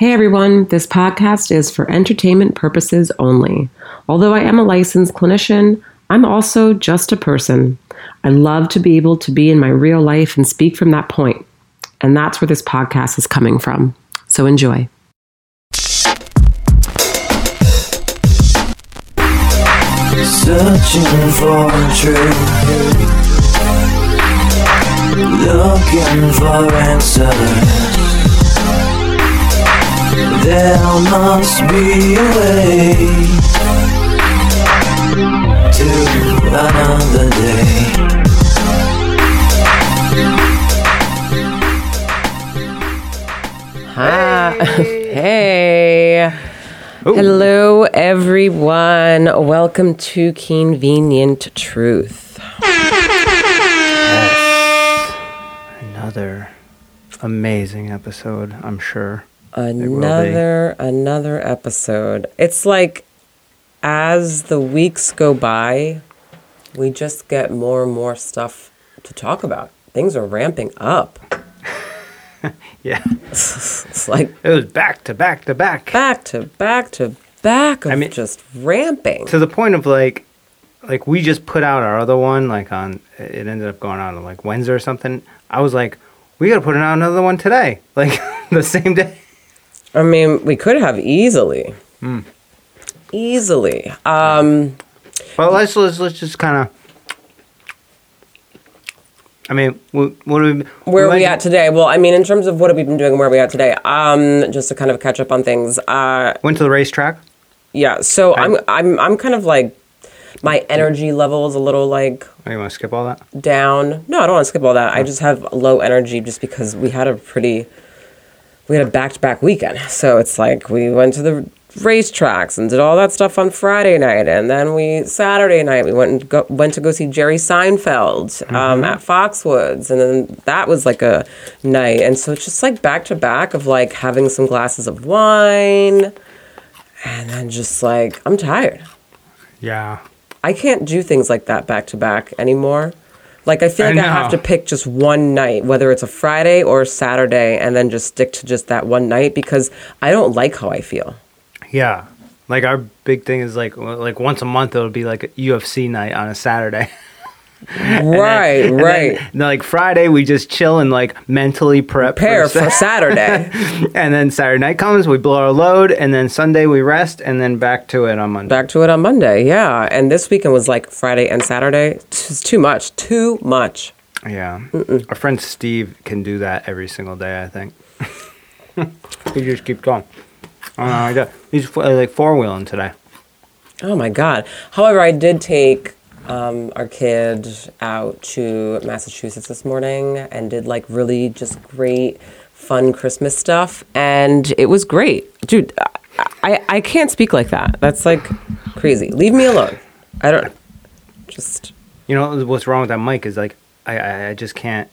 Hey everyone, this podcast is for entertainment purposes only. Although I am a licensed clinician, I'm also just a person. I love to be able to be in my real life and speak from that point. And that's where this podcast is coming from. So enjoy. Searching for truth Looking for answers There must be a way To another day Hi. Hey. Hello, everyone. Welcome to Convenient Truth. Yes. Another amazing episode, I'm sure. Another another episode. It's like as the weeks go by, we just get more and more stuff to talk about. Things are ramping up. Yeah. It's like It was back to back to back. back to back to back of I mean- just ramping. To the point of like like we just put out our other one like on it ended up going on like Wednesday or something. I was like, we gotta put out another one today. Like the same day. I mean, we could have easily. Hmm. Easily. Um But let's let's let's just kinda I mean, what, what do we Where are we at today? Well, I mean, in terms of what have we been doing, and where are we at today? Um, just to kind of catch up on things. Uh, Went to the racetrack. yeah. So I'm, I'm, I'm kind of like, my energy level is a little like Oh, you want to skip all that? down. No, I don't want to skip all that. I just have low energy just because we had a pretty, we had a back to back weekend. So it's like we went to the racetracks and did all that stuff on Friday night, and then we Saturday night we went and go, went to go see Jerry Seinfeld um, at Foxwoods, and then that was like a night. And so it's just like back to back of like having some glasses of wine, and then just like I'm tired. Yeah. I can't do things like that back to back anymore. Like I feel like I, have to pick just one night, whether it's a Friday or a Saturday, and then just stick to just that one night because I don't like how I feel. Yeah. Like our big thing is like like once a month it'll be like a UFC night on a Saturday. right, And right. Then, like Friday we just chill and like mentally prep Prepare for, for Saturday. and then Saturday night comes, we blow our load, and then Sunday we rest, and then back to it on Monday. Back to it on Monday, yeah. And this weekend was like Friday and Saturday. It's too much, too much. Yeah, our friend Steve can do that every single day. I think he just keeps going. Oh, I he's like four wheeling today. Oh my God. However, I did take um, our kid out to Massachusetts this morning and did like really just great, fun Christmas stuff. And it was great. Dude, I, I, can't speak like that. That's like crazy. Leave me alone. I don't, just, You know what's wrong with that mic is like I, I I just can't.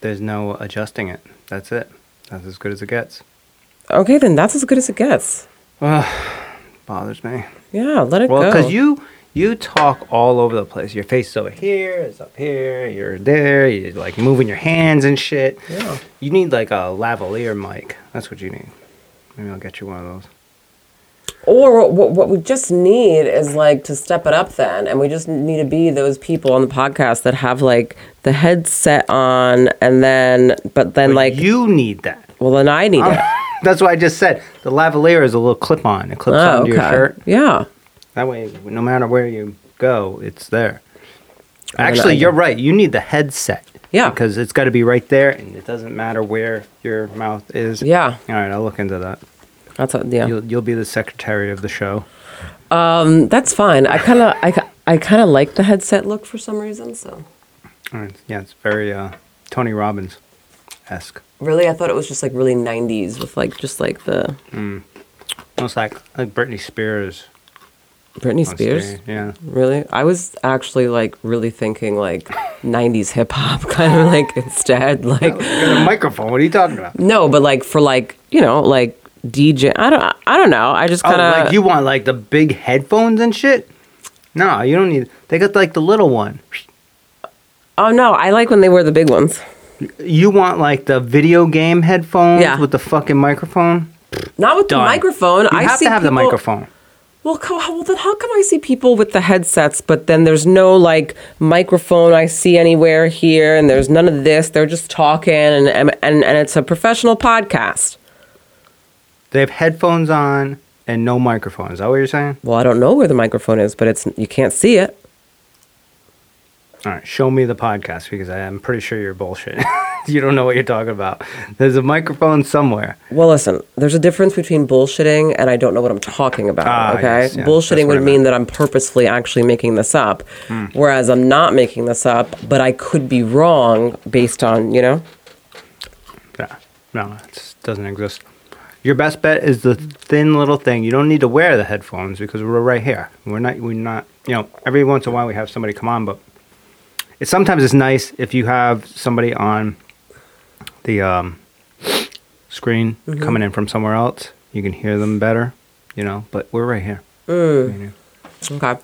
There's no adjusting it. That's it. That's as good as it gets. okay, then that's as good as it gets. Bothers me. Yeah, let it Well, go. because you you talk all over the place. Your face is over here, it's up here, you're there. You're like moving your hands and shit. Yeah. You need like a lavalier mic. That's what you need. Maybe I'll get you one of those. Or what, what we just need is like to step it up then. And we just need to be those people on the podcast that have like the headset on and then, but then But like, you need that. well, then I need oh, it. That's what I just said. The lavalier is a little clip on. It clips Oh, onto your shirt. Yeah. That way, no matter where you go, it's there. Actually, you're right. You need the headset. Yeah. Because it's got to be right there, and it doesn't matter where your mouth is. Yeah. All right, I'll look into that. That's a, yeah. You'll you'll be the secretary of the show. Um, that's fine. I kind of, I, I kind of like the headset look for some reason. So All right. Yeah, it's very uh, Tony Robbins esque. really, I thought it was just like really 90s with like, just like the Almost like like Britney Spears. Britney Spears. stage, Yeah. Really? I was actually like really thinking like 90s hip hop kind of like instead like a microphone. What are you talking about? no, but like for like, you know, like DJ. I don't I don't know. I just Oh, kind of like you want like the big headphones and shit? No, you don't need. They got like the little one. Oh no, I like when they wear the big ones. You want like the video game headphones Yeah. with the fucking microphone? Not with done. the microphone. You I have see to have the microphone. Well, well, then how come I see people with the headsets, but then there's no like microphone I see anywhere here, and there's none of this. They're just talking, and and and, and it's a professional podcast. They have headphones on and no microphone. Is that what you're saying? Well, I don't know where the microphone is, but it's you can't see it. All right, show me the podcast because I am pretty sure you're bullshit. you don't know what you're talking about. There's a microphone somewhere. Well, listen, there's a difference between bullshitting and I don't know what I'm talking about. Ah, okay, yes, yeah, bullshitting would mean that I'm purposefully actually making this up, Hmm. whereas I'm not making this up, but I could be wrong based on you know. Yeah, no, it doesn't exist. Your best bet is the thin little thing. You don't need to wear the headphones because we're right here. We're not. We're not. You know, every once in a while we have somebody come on, but it's sometimes it's nice if you have somebody on the um, screen Mm-hmm. coming in from somewhere else. You can hear them better. You know, but we're right here. You Okay.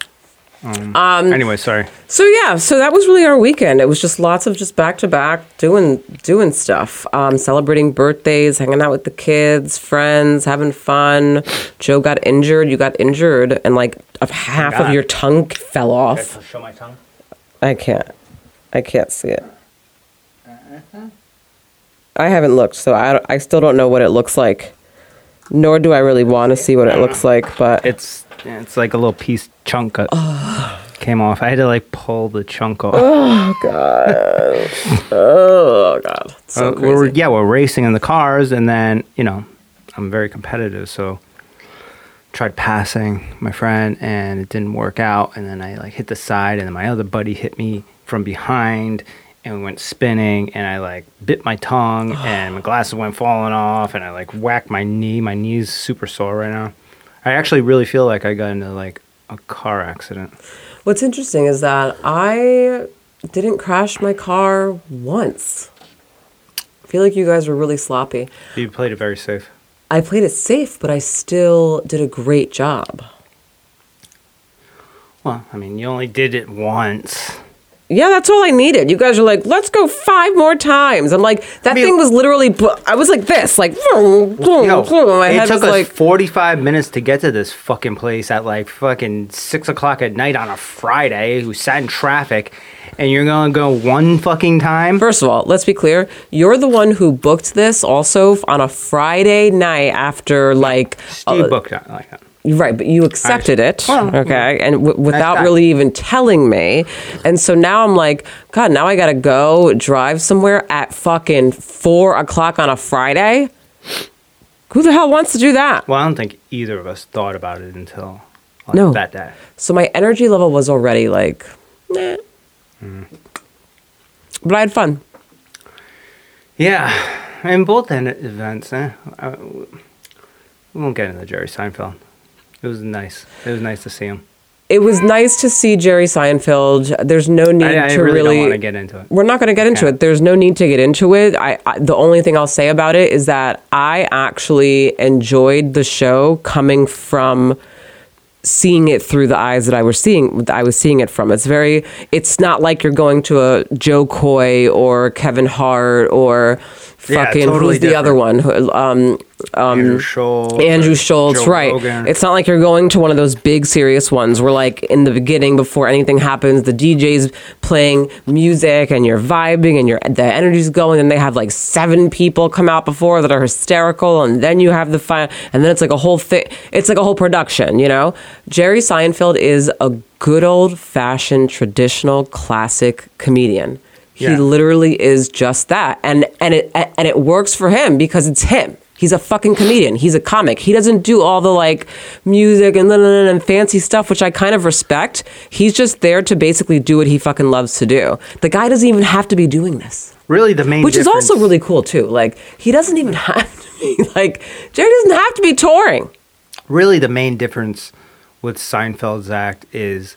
know. anyway, sorry. So yeah, so that was really our weekend. It was just lots of just back to back doing doing stuff, um, celebrating birthdays, hanging out with the kids, friends, having fun. Joe got injured. You got injured, and like half of your tongue fell off. show my tongue. I can't. I can't see it. I haven't looked, so I, I still don't know what it looks like. Nor do I really want to see what it looks like, but It's it's like a little piece chunk that came off. I had to like pull the chunk off. oh god, Oh god. so Uh, crazy. we're, yeah, we're racing in the cars, and then you know, I'm very competitive, so tried passing my friend, and it didn't work out. And then I like hit the side, and then my other buddy hit me from behind, and we went spinning, and I like bit my tongue, and my glasses went falling off, and I like whacked my knee. My knee's super sore right now. I actually really feel like I got into like a car accident. What's interesting is that I didn't crash my car once. I feel like you guys were really sloppy. You played it very safe. I played it safe, but I still did a great job. Well, I mean, you only did it once. Yeah, that's all I needed. You guys are like, let's go five more times. I'm like, that mean- thing was literally, I was like this, like, boom, Yo, boom. My it head took was us like, 45 minutes to get to this fucking place at like fucking 6 o'clock at night on a Friday. We sat in traffic, and you're gonna go one fucking time? First of all, let's be clear. You're the one who booked this also on a Friday night after like Steve uh, booked it like that. Right, but you accepted it, Well, okay, and w- without really even telling me. And so now I'm like, God, now I gotta go drive somewhere at fucking four o'clock on a Friday. Who the hell wants to do that? Well, I don't think either of us thought about it until like, No. that day. So my energy level was already like, nah. But I had fun. Yeah, and both end events, eh? Uh, we won't get into Jerry Seinfeld. It was nice. It was nice to see him. It was nice to see Jerry Seinfeld. There's no need I, I to really, really. don't want to get into it. We're not going to get into Okay. it. There's no need to get into it. I, I the only thing I'll say about it is that I actually enjoyed the show coming from seeing it through the eyes that I was seeing I was seeing it from. It's very it's not like you're going to a Jo Koy or Kevin Hart or Yeah, fucking totally who's the other one? Who- Um Um, Andrew Schulz. Andrew Schulz, right. Rogan. It's not like you're going to one of those big serious ones where like in the beginning before anything happens, the DJ's playing music and you're vibing and your the energy's going and they have like seven people come out before that are hysterical and then you have the fire and then it's like a whole thing it's like a whole production, you know? Jerry Seinfeld is a good old fashioned traditional classic comedian. He Yeah. literally is just that. And and it and it works for him because it's him. He's a fucking comedian. He's a comic. He doesn't do all the like music and, and fancy stuff, which I kind of respect. He's just there to basically do what he fucking loves to do. The guy doesn't even have to be doing this, really the main which is also really cool too. Like he doesn't even have to be like Jerry doesn't have to be touring. really the main difference with Seinfeld's act is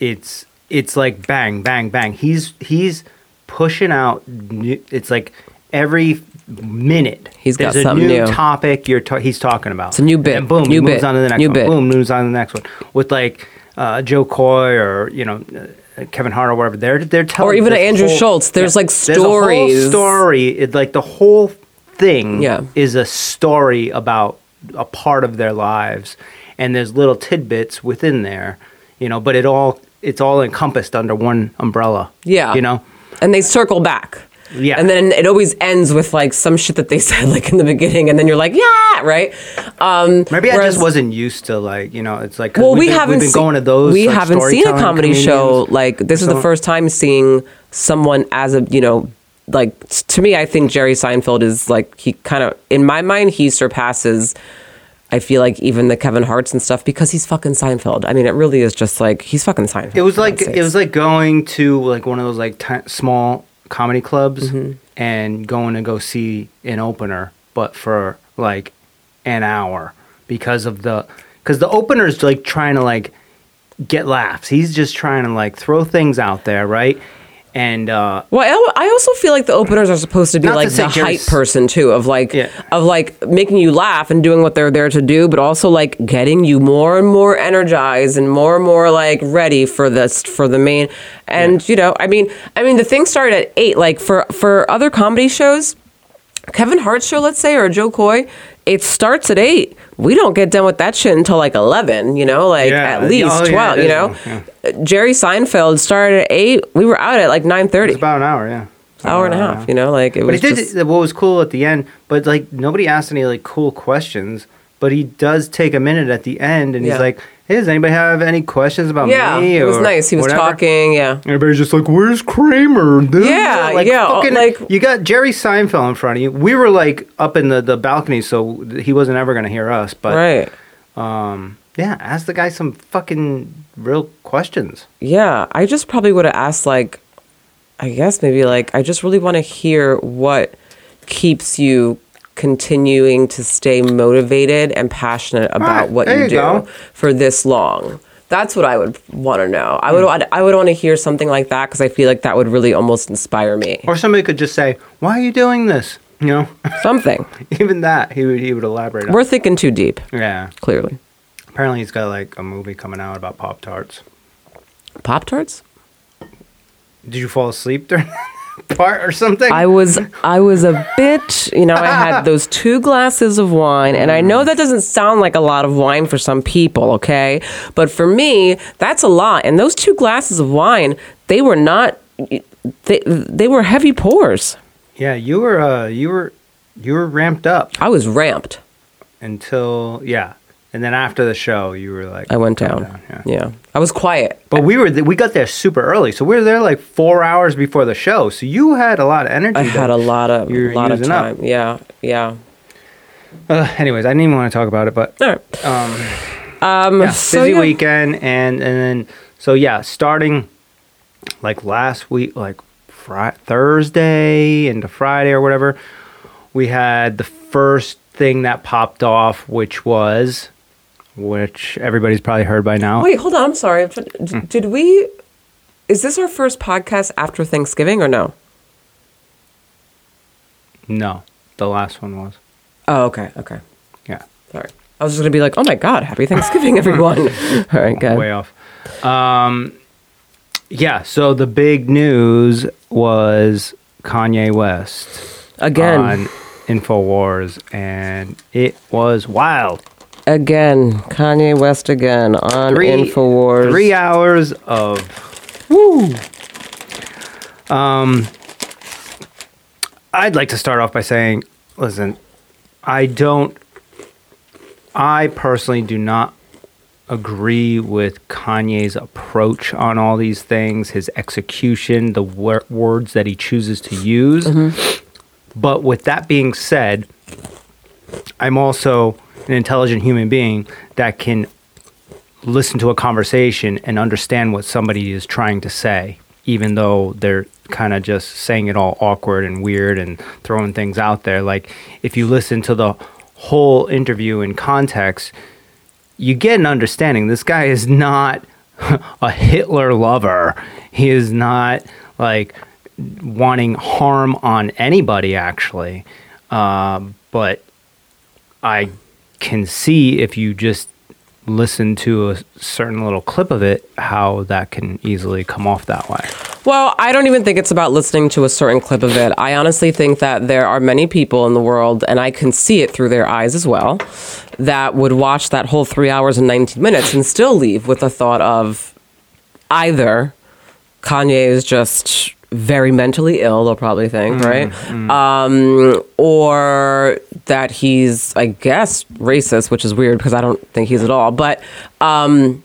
it's it's like bang bang bang. He's he's pushing out. New, it's like every minute He's got there's a new, new. topic you're ta- he's talking about. It's a new bit, And boom, new he moves bit, on to the next new one. bit. Boom, moves on to the next one with like uh, Jo Koy or you know. Uh, Kevin Hart or whatever, they're they're telling Or even Andrew whole- Schulz, there's, like, There's a whole stories. story. It, like the whole thing Yeah. is a story about a part of their lives, and there's little tidbits within there, you know. But it all it's all encompassed under one umbrella. Yeah. you know. and they circle back. Yeah. And then it always ends with like some shit that they said like in the beginning, and then you're like, yeah, right. Um, Maybe I just wasn't used to like you know it's like Well, we've we been, haven't we've been seen, going to those We like, haven't seen a storytelling comedy show like this is the first time seeing someone as a you know like to me. I think Jerry Seinfeld is like he kind of in my mind he surpasses. I feel like even the Kevin Hart's and stuff because he's fucking Seinfeld. I mean, it really is just like he's fucking Seinfeld. It was like it was like going to like one of those like ti small comedy clubs Mm-hmm. and going to go see an opener, but for like an hour because of the because the opener's like trying to like get laughs. He's just trying to like throw things out there, right? And uh, Well, I, I also feel like the openers are supposed to be Not to like the Jerry's- hype person too, of like Yeah. of like making you laugh and doing what they're there to do, but also like getting you more and more energized and more and more like ready for this for the main. And you know, I mean, I mean, the thing started at eight. Like for for other comedy shows, Kevin Hart's show, let's say, or Jo Koy, it starts at eight. We don't get done with that shit until like eleven. You know, like Yeah. at least Oh, yeah, twelve. you know, Yeah. Jerry Seinfeld started at eight. We were out at like nine thirty it's about an hour, yeah. It's hour and a half. hour. You know, like it But was he did just what was cool at the end. But like nobody asked any like cool questions. But he does take a minute at the end, and Yeah. he's like, "Hey, does anybody have any questions about yeah. me?" Yeah, it was nice. He was whatever?" talking. Yeah, Everybody's just like, "Where's Kramer?" Dude? Yeah, like, yeah, fucking- like- you got Jerry Seinfeld in front of you. We were like up in the, the balcony, so he wasn't ever gonna hear us. But right. um, yeah, ask the guy some fucking real questions. Yeah, I just probably would have asked like, I guess maybe like I just really want to hear what keeps you continuing to stay motivated and passionate about right, what you, you do go. for this long. That's what I would want to know. I would hmm. I would want to hear something like that because I feel like that would really almost inspire me. Or somebody could just say, "Why are you doing this?" You know, Something. even that he would he would elaborate. We're thinking too deep, Yeah. clearly. Apparently, he's got like a movie coming out about Pop Tarts. Pop tarts? Did you fall asleep during part or something? I was I was a bit, you know, I had those two glasses of wine and I know that doesn't sound like a lot of wine for some people, okay? But for me, that's a lot. And those two glasses of wine, they were not they they were heavy pours. yeah, you were uh, you were you were ramped up I was ramped. until yeah, and then after the show, you were like I went calm down. yeah. Yeah. I was quiet. But we were th- we got there super early, so we were there like four hours before the show. So you had a lot of energy. I had a lot of were lot of using up. time. Yeah. Yeah. Uh, anyways, I didn't even want to talk about it, but All right. um, Um yeah, so busy yeah. weekend, and and then so yeah, starting like last week, like Fri Thursday into Friday or whatever, we had the first thing that popped off, which was, which everybody's probably heard by now. Wait, hold on. I'm sorry. I'm trying- d- Hmm. Did we? Is this our first podcast after Thanksgiving or no? No, the last one was. Oh, okay, okay. Yeah. Sorry. I was just gonna be like, oh my god, happy Thanksgiving, everyone. All right, good. way off. Um, yeah. So the big news was Kanye West Again, on Infowars, and it was wild. Again, Kanye West again on Infowars. Three hours of woo. Um, I'd like to start off by saying, listen, I don't. I personally do not agree with Kanye's approach on all these things, his execution, the wor- words that he chooses to use. But with that being said, I'm also an intelligent human being that can listen to a conversation and understand what somebody is trying to say, even though they're kind of just saying it all awkward and weird and throwing things out there. Like, if you listen to the whole interview in context, you get an understanding. This guy is not a Hitler lover. He is not like wanting harm on anybody, actually. Um, but I can see if you just listen to a certain little clip of it how that can easily come off that way. Well, I don't even think it's about listening to a certain clip of it. I honestly think that there are many people in the world, and I can see it through their eyes as well, that would watch that whole three hours and 19 minutes and still leave with the thought of either Kanye is just very mentally ill, they'll probably think, right? Um, or that he's, I guess, racist, which is weird because I don't think he's at all. But, um,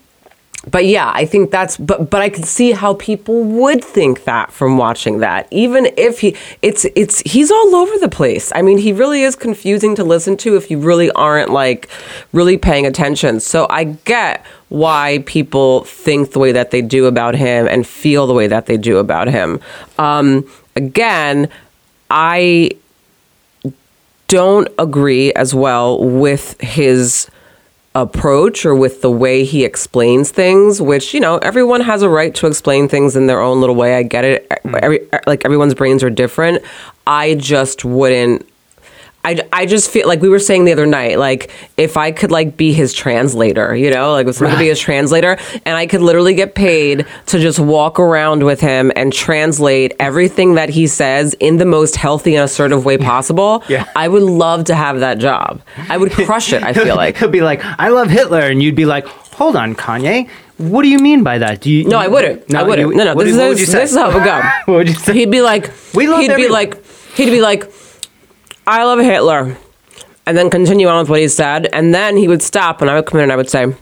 but yeah, I think that's but but I can see how people would think that from watching that. Even if he it's it's he's all over the place. I mean, he really is confusing to listen to if you really aren't like really paying attention. So I get why people think the way that they do about him and feel the way that they do about him. Um, again, I don't agree as well with his approach or with the way he explains things which you know everyone has a right to explain things in their own little way. I get it. Every, like everyone's brains are different. I just wouldn't I, I just feel like we were saying the other night, like if I could like be his translator, you know, like if someone could be his translator and I could literally get paid to just walk around with him and translate everything that he says in the most healthy and assertive way possible, Yeah. I would love to have that job. I would crush it, I feel like. he'll be like, "I love Hitler," and you'd be like, "Hold on, Kanye, what do you mean by that? Do you?" No, I wouldn't. No, I wouldn't. you- no, no. what- This, is would you say? this is how it would go. what would you say? He'd be like, We love he'd be like, he'd be like, I love Hitler, and then continue on with what he said, and then he would stop, and I would come in and I would say.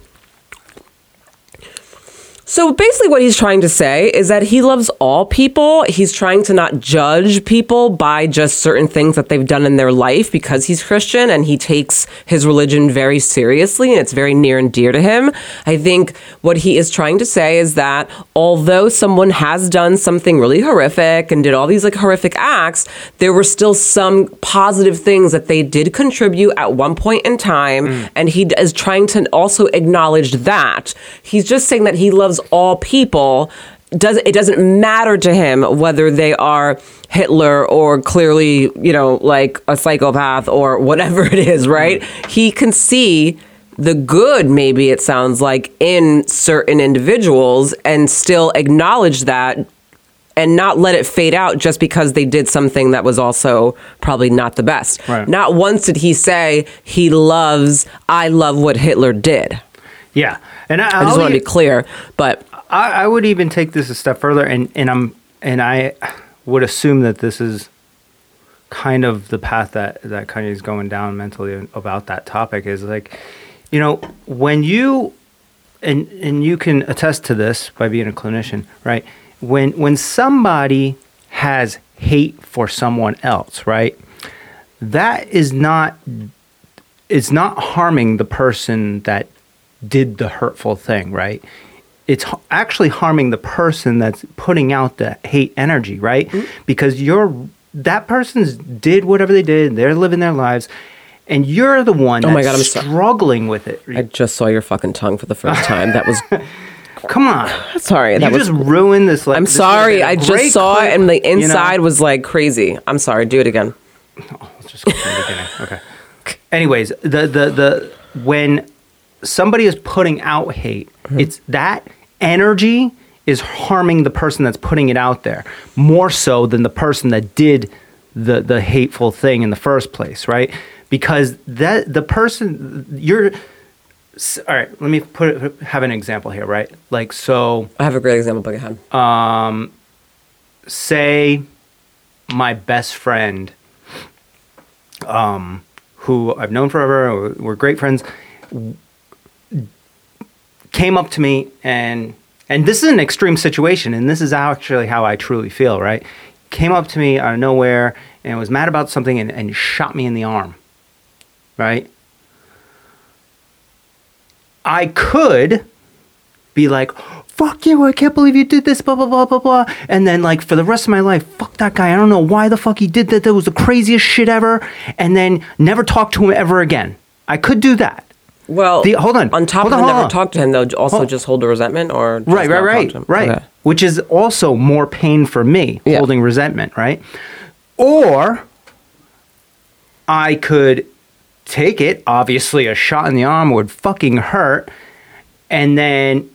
So basically, what he's trying to say is that he loves all people. He's trying to not judge people by just certain things that they've done in their life because he's Christian and he takes his religion very seriously and it's very near and dear to him. I think what he is trying to say is that although someone has done something really horrific and did all these like horrific acts, there were still some positive things that they did contribute at one point in time. Mm. And he is trying to also acknowledge that. He's just saying that he loves all people. Does it doesn't matter to him whether they are Hitler or clearly, you know, like a psychopath or whatever it is, right? He can see the good, maybe it sounds like, in certain individuals and still acknowledge that and not let it fade out just because they did something that was also probably not the best. Right. Not once did he say he loves, I love what Hitler did. Yeah, and I, I just want to be clear, but I, I would even take this a step further, and, and I'm and I would assume that this is kind of the path that that Kanye is going down mentally about that topic. Is like, you know, when you and and you can attest to this by being a clinician, right? When when somebody has hate for someone else, right? That is not it's not harming the person that did the hurtful thing, right? It's actually harming the person that's putting out the hate energy, right? Mm-hmm. Because you're that person's did whatever they did, they're living their lives, and you're the one Oh that's my God, I'm so- struggling with it. I just saw your fucking tongue for the first time. That was Come on, sorry. you That was. just ruined this. Like, I'm this sorry. I just saw clip, it, and the you know? inside was like crazy. I'm sorry. Do it again. Let's just go from the beginning. Okay. Anyways, the the the when somebody is putting out hate, Mm-hmm. it's that energy is harming the person that's putting it out there more so than the person that did the the hateful thing in the first place, right? Because that the person you're all right. Let me put it, have an example here, right? Like so I have a great example. But go ahead. say my best friend um who I've known forever we're great friends came up to me and and this is an extreme situation and this is actually how I truly feel right came up to me out of nowhere and was mad about something and, and shot me in the arm right I could be like, fuck you, I can't believe you did this, blah, blah, blah, blah, blah. And then, like, for the rest of my life, fuck that guy. I don't know why the fuck he did that. That was the craziest shit ever. And then never talk to him ever again. I could do that. Well, The- hold on. On top Hold of on, never on. talk to him, though, also Hold- just hold a resentment or just Right, right, right, to him? right. Okay. Which is also more pain for me, Yeah. holding resentment, right? Or I could take it. Obviously, a shot in the arm would fucking hurt. And then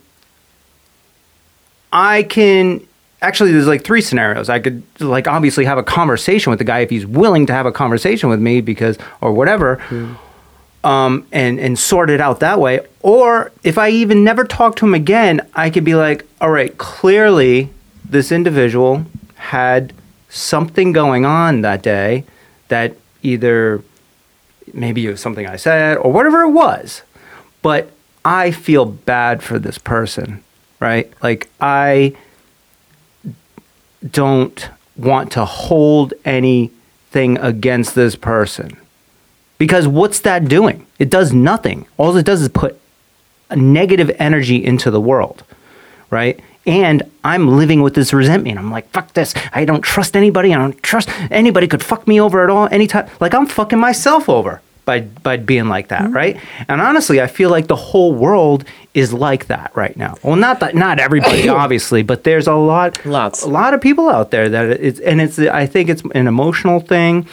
I can actually there's like three scenarios. I could like obviously have a conversation with the guy if he's willing to have a conversation with me because or whatever. Hmm. Um, and and sort it out that way. Or if I even never talk to him again, I could be like, all right, clearly this individual had something going on that day that either maybe it was something I said or whatever it was, but I feel bad for this person, right? Like I don't want to hold anything against this person. Because what's that doing? It does nothing. All it does is put a negative energy into the world, right? And I'm living with this resentment. I'm like, fuck this. I don't trust anybody. I don't trust anybody could fuck me over at all anytime. Like I'm fucking myself over by by being like that, right? And honestly, I feel like the whole world is like that right now. Well, not that not everybody obviously, but there's a lot Lots. a lot of people out there that it's and it's I think it's an emotional thing.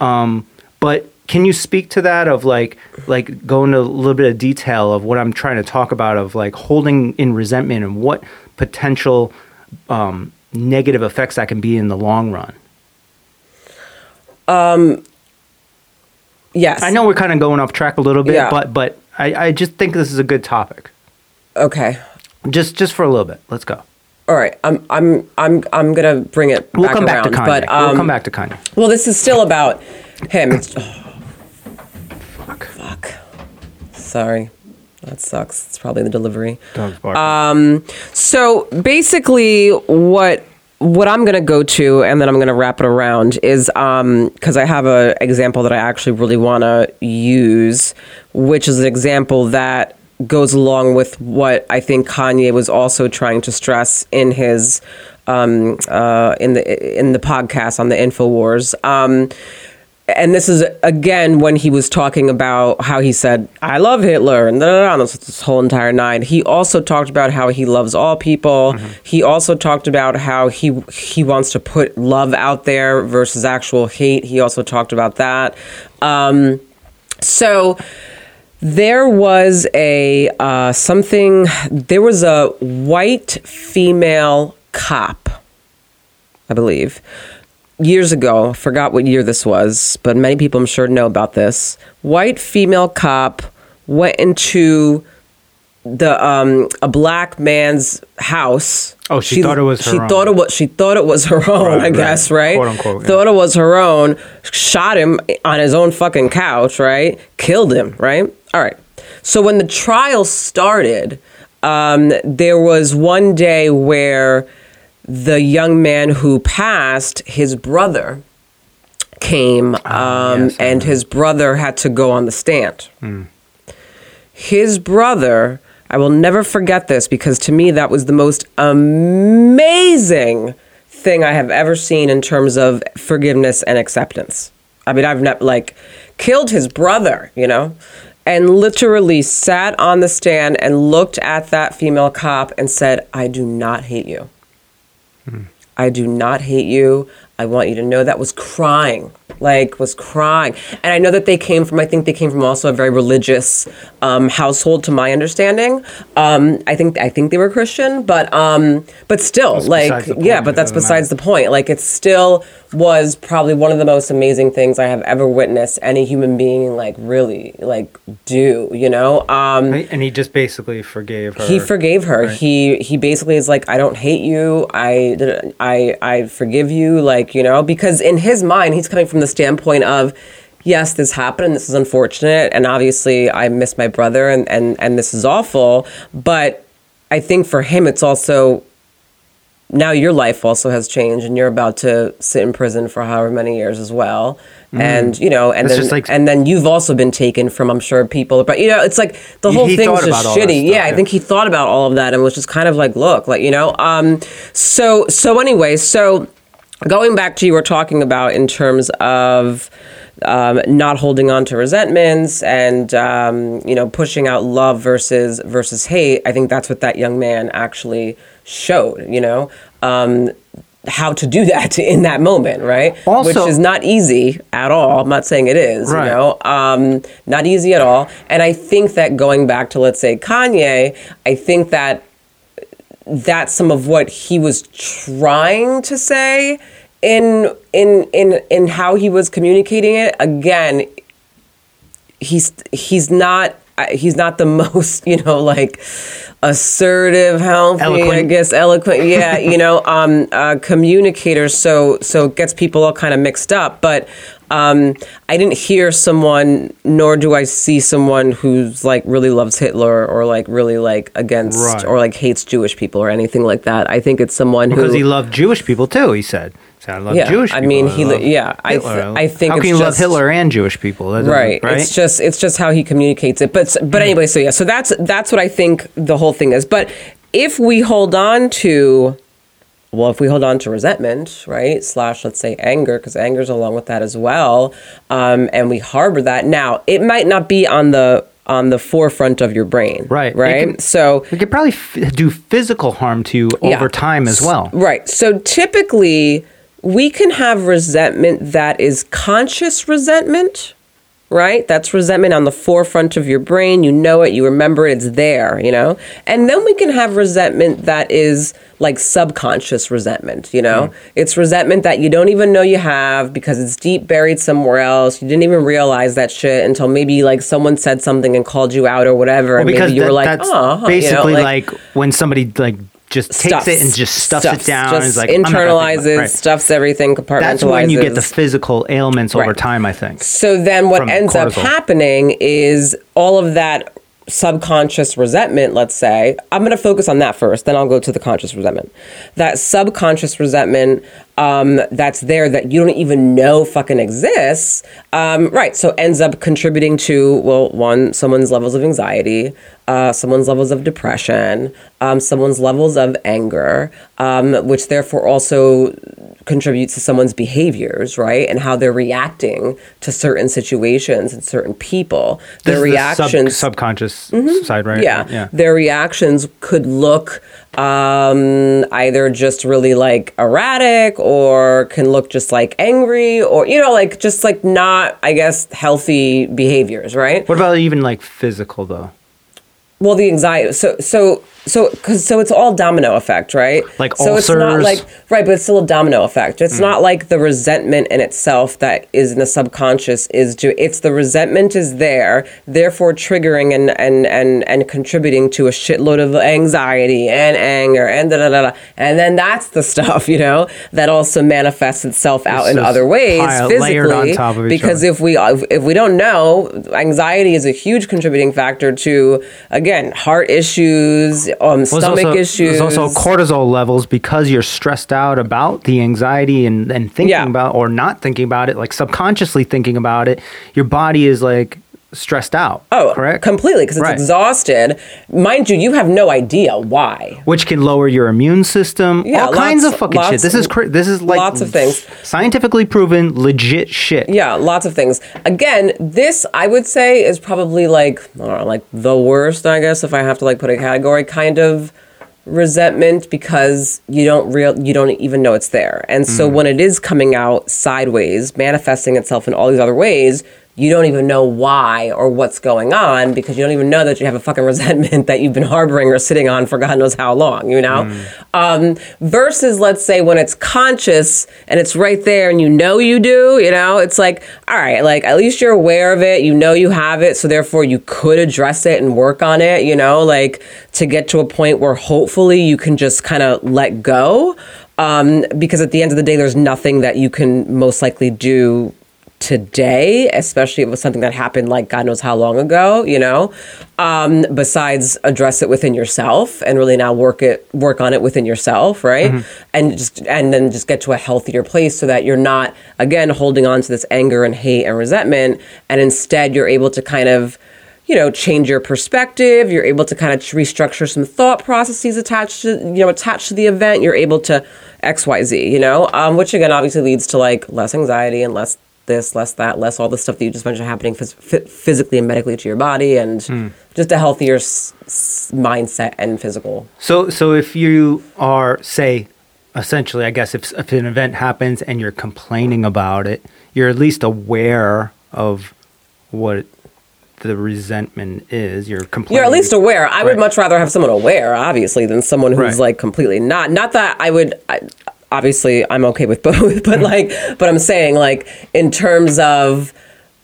Um, but can you speak to that of like like go into a little bit of detail of what I'm trying to talk about of like holding in resentment and what potential um, negative effects that can be in the long run? Yes. I know we're kind of going off track a little bit, Yeah. but but I, I just think this is a good topic. Okay. Just just for a little bit. Let's go. All right. I'm I'm I'm I'm gonna bring it We'll back come around. back to Kanye. But um, we'll come back to Kanye. Well, this is still about him. Fuck. fuck. Sorry. That sucks. It's probably the delivery. Dog's barking. Um, so basically, what what I'm gonna go to, and then I'm gonna wrap it around, is um because I have a example that I actually really want to use, which is an example that goes along with what I think Kanye was also trying to stress in his um, uh, in the in the podcast on the Infowars. Um, and this is again when he was talking about how he said I love Hitler and da, da, da, this, this whole entire nine. He also talked about how he loves all people. He also talked about how he he wants to put love out there versus actual hate. He also talked about that. Um, so there was a uh, something. There was a white female cop, I believe, years ago. Forgot what year this was, but many people I'm sure know about this. White female cop went into the um a black man's house. Oh, she thought it was her She own. thought it was. She thought it was her own. Right, I right. guess right. Quote, unquote, yeah. Thought it was her own. Shot him on his own fucking couch. Right. Killed him. Right. All right. So when the trial started, um, there was one day where the young man who passed, his brother, came, um, Ah, yes, and his brother had to go on the stand. His brother, I will never forget this because to me that was the most amazing thing I have ever seen in terms of forgiveness and acceptance. I mean, I've never like killed his brother, you know, and literally sat on the stand and looked at that female cop and said, "I do not hate you. I do not hate you. I want you to know that was crying, like was crying. And I know that they came from. I think they came from also a very religious um, household, to my understanding. Um, I think I think they were Christian, but um, but still, That's like yeah, but that's besides the point. Like it still was probably one of the most amazing things I have ever witnessed any human being like really like do. You know. Um, and he just basically forgave her. he forgave her. Right. He he basically is like, I don't hate you. I I I forgive you. Like you know, because in his mind, he's coming from the standpoint of, yes, this happened and this is unfortunate, and obviously I miss my brother and and and this is awful. But I think for him, it's also now your life also has changed and you're about to sit in prison for however many years as well. And you know and then like- and then you've also been taken from i'm sure people but you know it's like the whole he thing was just about all that shitty. stuff, yeah i think he thought about all of that and was just kind of like look like you know um so so anyway so going back to you were talking about in terms of um, not holding on to resentments and um, you know pushing out love versus versus hate i think that's what that young man actually showed you know? Um, how to do that in that moment right? Also- which is not easy at all. I'm not saying it is Right. you know? Um, not easy at all. And i think that going back to let's say kanye i think that that's some of what he was trying to say in in in in how he was communicating it. Again, he's he's not he's not the most you know like assertive healthy i guess eloquent yeah you know um uh, communicator. So so it gets people all kind of mixed up. But um i didn't hear someone nor do i see someone who's like really loves hitler or like really like against Right. or like hates jewish people or anything like that i think it's someone who Because who he loved Jewish people too. He said, "So I love Yeah, Jewish." I people. mean, he li- love yeah, I th- Hitler. I think how it's can you love Hitler and Jewish people? Right. right. It's just it's just how he communicates it. But but anyway, so yeah, so that's that's what I think the whole thing is. But if we hold on to well, if we hold on to resentment, right, slash, let's say anger, because anger's along with that as well, um, and we harbor that. Now, it might not be on the on the forefront of your brain, Right. It Right. can- so it could probably f- do physical harm to you Yeah. over time as well. Right. So typically, we can have resentment that is conscious resentment, right? That's resentment on the forefront of your brain. You know it, you remember it, it's there, you know? And then we can have resentment that is like subconscious resentment, you know? Mm-hmm. It's resentment that you don't even know you have because it's deep buried somewhere else. You didn't even realize that shit until maybe like someone said something and called you out or whatever. Well, and because maybe you were like, oh, huh," you know, basically like, when somebody like just takes stuffs, it and just stuffs, it down and just is like I'm not gonna think about it. internalizes, Right. stuffs everything, compartmentalizes. That's when you get the physical ailments over Right. time. I think. So then what ends up happening is all of that subconscious resentment, let's say, I'm going to focus on that first, then I'll go to the conscious resentment. That subconscious resentment um, that's there that you don't even know fucking exists, um, right? So ends up contributing to, well, one, someone's levels of anxiety, uh, someone's levels of depression, um, someone's levels of anger, um, which therefore also contributes to someone's behaviors, right? And how they're reacting to certain situations and certain people. This Their is the sub- reactions. subconscious side, right? yeah, Yeah. their reactions could look um, either just really like erratic or can look just like angry or, you know, like just like not, I guess, healthy behaviors, right? What about even like physical though? Well, the anxiety. So, so, so, because so it's all domino effect, right? Like so it's not ulcers? like right, but it's still a domino effect. It's not like the resentment in itself that is in the subconscious is. Ju- it's the resentment is there, therefore triggering and and and and contributing to a shitload of anxiety and anger and da da da da. And then that's the stuff you know that also manifests itself out It's in other ways pile- physically. layered on top of each because other. if we if we don't know, anxiety is a huge contributing factor to again heart issues, um, stomach also, issues. There's also cortisol levels because you're stressed out about the anxiety and, and thinking Yeah. about or not thinking about it, like subconsciously thinking about it. Your body is like stressed out. oh, correct. completely because it's Right. exhausted. Mind you, you have no idea why. Which can lower your immune system. Yeah, all kinds lots- of fucking shit. This is cra- this is like lots of things. scientifically proven, legit shit. Yeah, lots of things. Again, this I would say is probably like know, like the worst. I guess if I have to like put a category, kind of resentment because you don't real you don't even know it's there. And so mm. when it is coming out sideways, manifesting itself in all these other ways, you don't even know why or what's going on because you don't even know that you have a fucking resentment that you've been harboring or sitting on for God knows how long, you know? Um, versus, let's say, when it's conscious and it's right there and you know you do, you know, it's like, all right, like at least you're aware of it, you know you have it, so therefore you could address it and work on it, you know, like to get to a point where hopefully you can just kind of let go. Um, because at the end of the day, there's nothing that you can most likely do today, especially if it was something that happened like God knows how long ago, you know. Um, besides address it within yourself and really now work it work on it within yourself, right? And just and then just get to a healthier place so that you're not again holding on to this anger and hate and resentment. And instead you're able to kind of you know change your perspective. You're able to kind of restructure some thought processes attached to you know attached to the event. You're able to xyz you know? Um, which again obviously leads to like less anxiety and less this less that less all the stuff that you just mentioned happening phys- physically and medically to your body and hmm. just a healthier s- s- mindset and physical So so if you are say essentially I guess if if an event happens and you're complaining about it, you're at least aware of what the resentment is. You're complaining. You're at least aware. I would much rather have someone aware, obviously, than someone who's Right. like completely not. Not that I would. I, obviously, I'm okay with both, but like, but I'm saying like in terms of.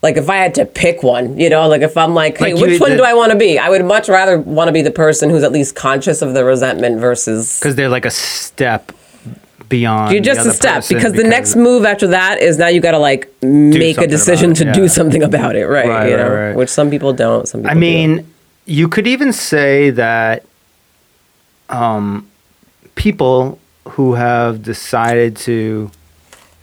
Like if I had to pick one, you know, like if I'm like, hey, Like which one the- do I want to be? I would much rather want to be the person who's at least conscious of the resentment versus because they're like a step beyond. you're just a step person because the next move after that is now you got to like make a decision to it, do something about it, right? Right, you right, know, right. which some people don't. Some people. I do. mean, you could even say that um, people who have decided to,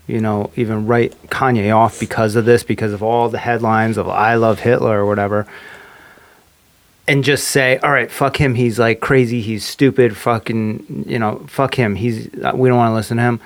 you know, even write Kanye off because of this, because of all the headlines of "I love Hitler" or whatever, and just say, "All right, fuck him. He's like crazy. He's stupid. Fucking, you know, fuck him. He's uh, we don't want to listen to him."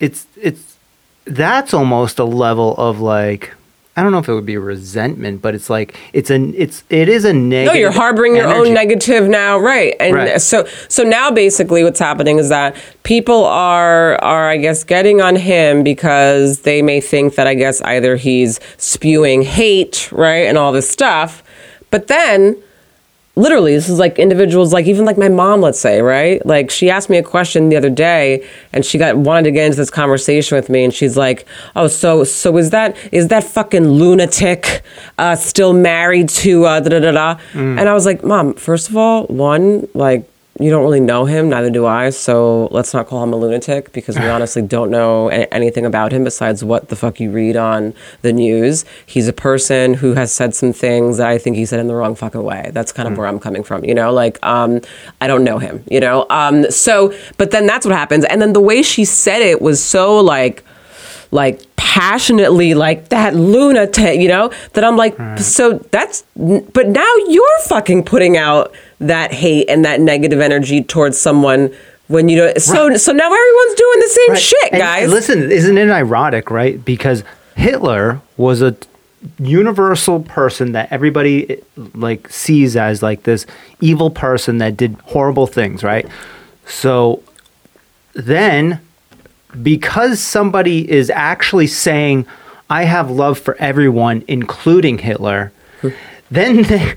It's it's that's almost a level of like. I don't know if it would be resentment, but it's like it's an it's it is a negative. No, you're harboring your energy. own negative now, right? And Right. so so now basically what's happening is that people are are I guess getting on him because they may think that I guess either he's spewing hate, right, and all this stuff. But then literally this is like individuals like even like my mom let's say right? Like she asked me a question the other day and she got wanted to get into this conversation with me and she's like oh so so is that is that fucking lunatic uh still married to uh da da da da? And i was like mom first of all one like you don't really know him neither do i so let's not call him a lunatic because we honestly don't know a- anything about him besides what the fuck you read on the news. He's a person who has said some things that i think he said in the wrong fucking way. That's kind of where i'm coming from you know? Like um i don't know him you know? Um so but then that's what happens. And then the way she said it was so like like passionately like that lunatic you know? That i'm like so that's but now you're fucking putting out that hate and that negative energy towards someone when you don't so so now everyone's doing the same Right. shit And- guys and listen, isn't it ironic, right? Because Hitler was a universal person that everybody like sees as like this evil person that did horrible things, right? So then because somebody is actually saying I have love for everyone including Hitler, hmm. then they-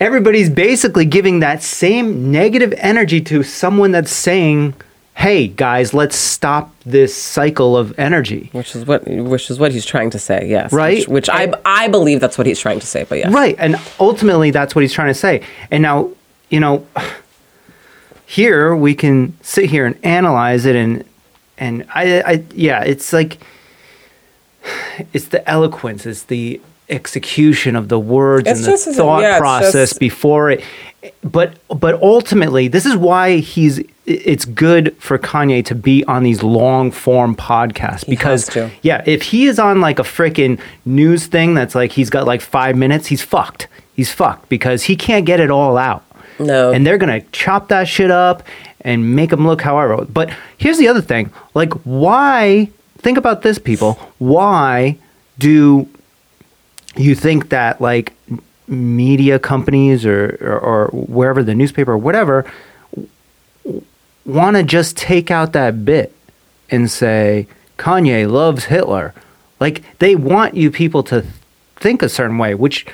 everybody's basically giving that same negative energy to someone that's saying, "Hey guys, let's stop this cycle of energy." which is what which is what he's trying to say yes Right. which, which i i believe that's what he's trying to say but yes Right, and ultimately that's what he's trying to say. And now, you know, here we can sit here and analyze it and and I, I yeah, it's like it's the eloquence, it's the execution of the words It's and the thought yeah, process just- before it but but ultimately this is why he's it's good for Kanye to be on these long form podcasts because has to. yeah, if he is on like a freaking news thing that's like he's got like five minutes, he's fucked. He's fucked because he can't get it all out. No. And they're gonna chop that shit up and make him look however. But here's the other thing: like, why? Think about this, people. Why do you think that like media companies or or, or wherever the newspaper or whatever want to just take out that bit and say Kanye loves Hitler. Like they want you people to think a certain way, which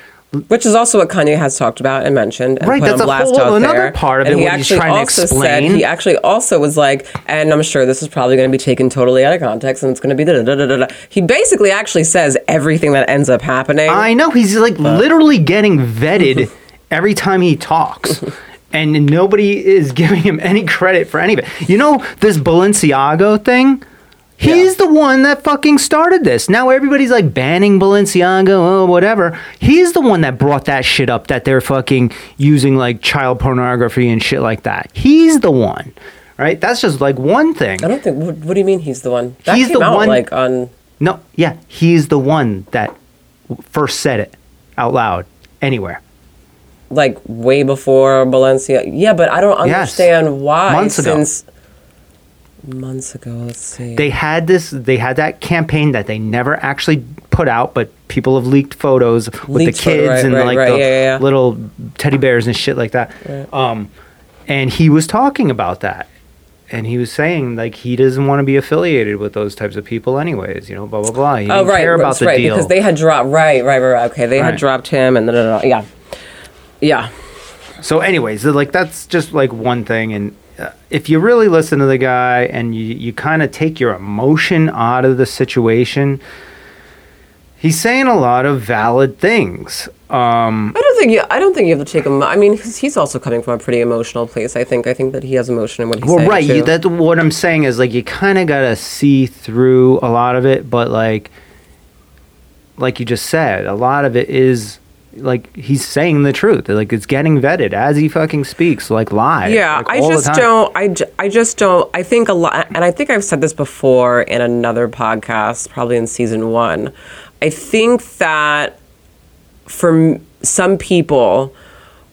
Which is also what Kanye has talked about and mentioned and Right, put that's on a blast whole- out another there. part of and it, he what he's actually also explain. Said, he actually also was like, and I'm sure this is probably going to be taken totally out of context, and it's going to be da da da da da. He basically actually says everything that ends up happening. I know he's like literally getting vetted every time he talks. And nobody is giving him any credit for any of it. You know this Balenciaga thing? He's the one that fucking started this. Now everybody's like banning Balenciaga, oh, whatever. He's the one that brought that shit up that they're fucking using like child pornography and shit like that. He's the one, right? That's just like one thing. I don't think. What, what do you mean he's the one? That He's the out, one- Like on. No, yeah, he's the one that first said it out loud anywhere. like way before Valencia. Yeah, but I don't Yes. understand why. Months ago. since months ago, let's see. They had this. They had that campaign that they never actually put out, but people have leaked photos with Leaked the photo, kids right, and right, like right, the yeah, yeah, little teddy bears and shit like that. Um, and he was talking about that, and he was saying like he doesn't want to be affiliated with those types of people, anyways. You know, blah blah blah. He Oh right, care about right, deal. because they had dropped. Right, right, right. Okay, they had dropped him, and da, da, da, yeah, yeah. so, anyways, like that's just like one thing, and if you really listen to the guy and you you kind of take your emotion out of the situation, he's saying a lot of valid things. Um, I don't think you. I don't think you have to take him. I mean, he's also coming from a pretty emotional place. I think. I think that he has emotion in what he's well, saying. Well, right. You, that's what I'm saying is like you kind of gotta see through a lot of it, but like, like you just said, a lot of it is like he's saying the truth. Like it's getting vetted as he fucking speaks, like live. Yeah, like, I all the just time. don't. I, ju- I just don't. I think a lot, and I think I've said this before in another podcast, probably in season one. I think that for m- some people,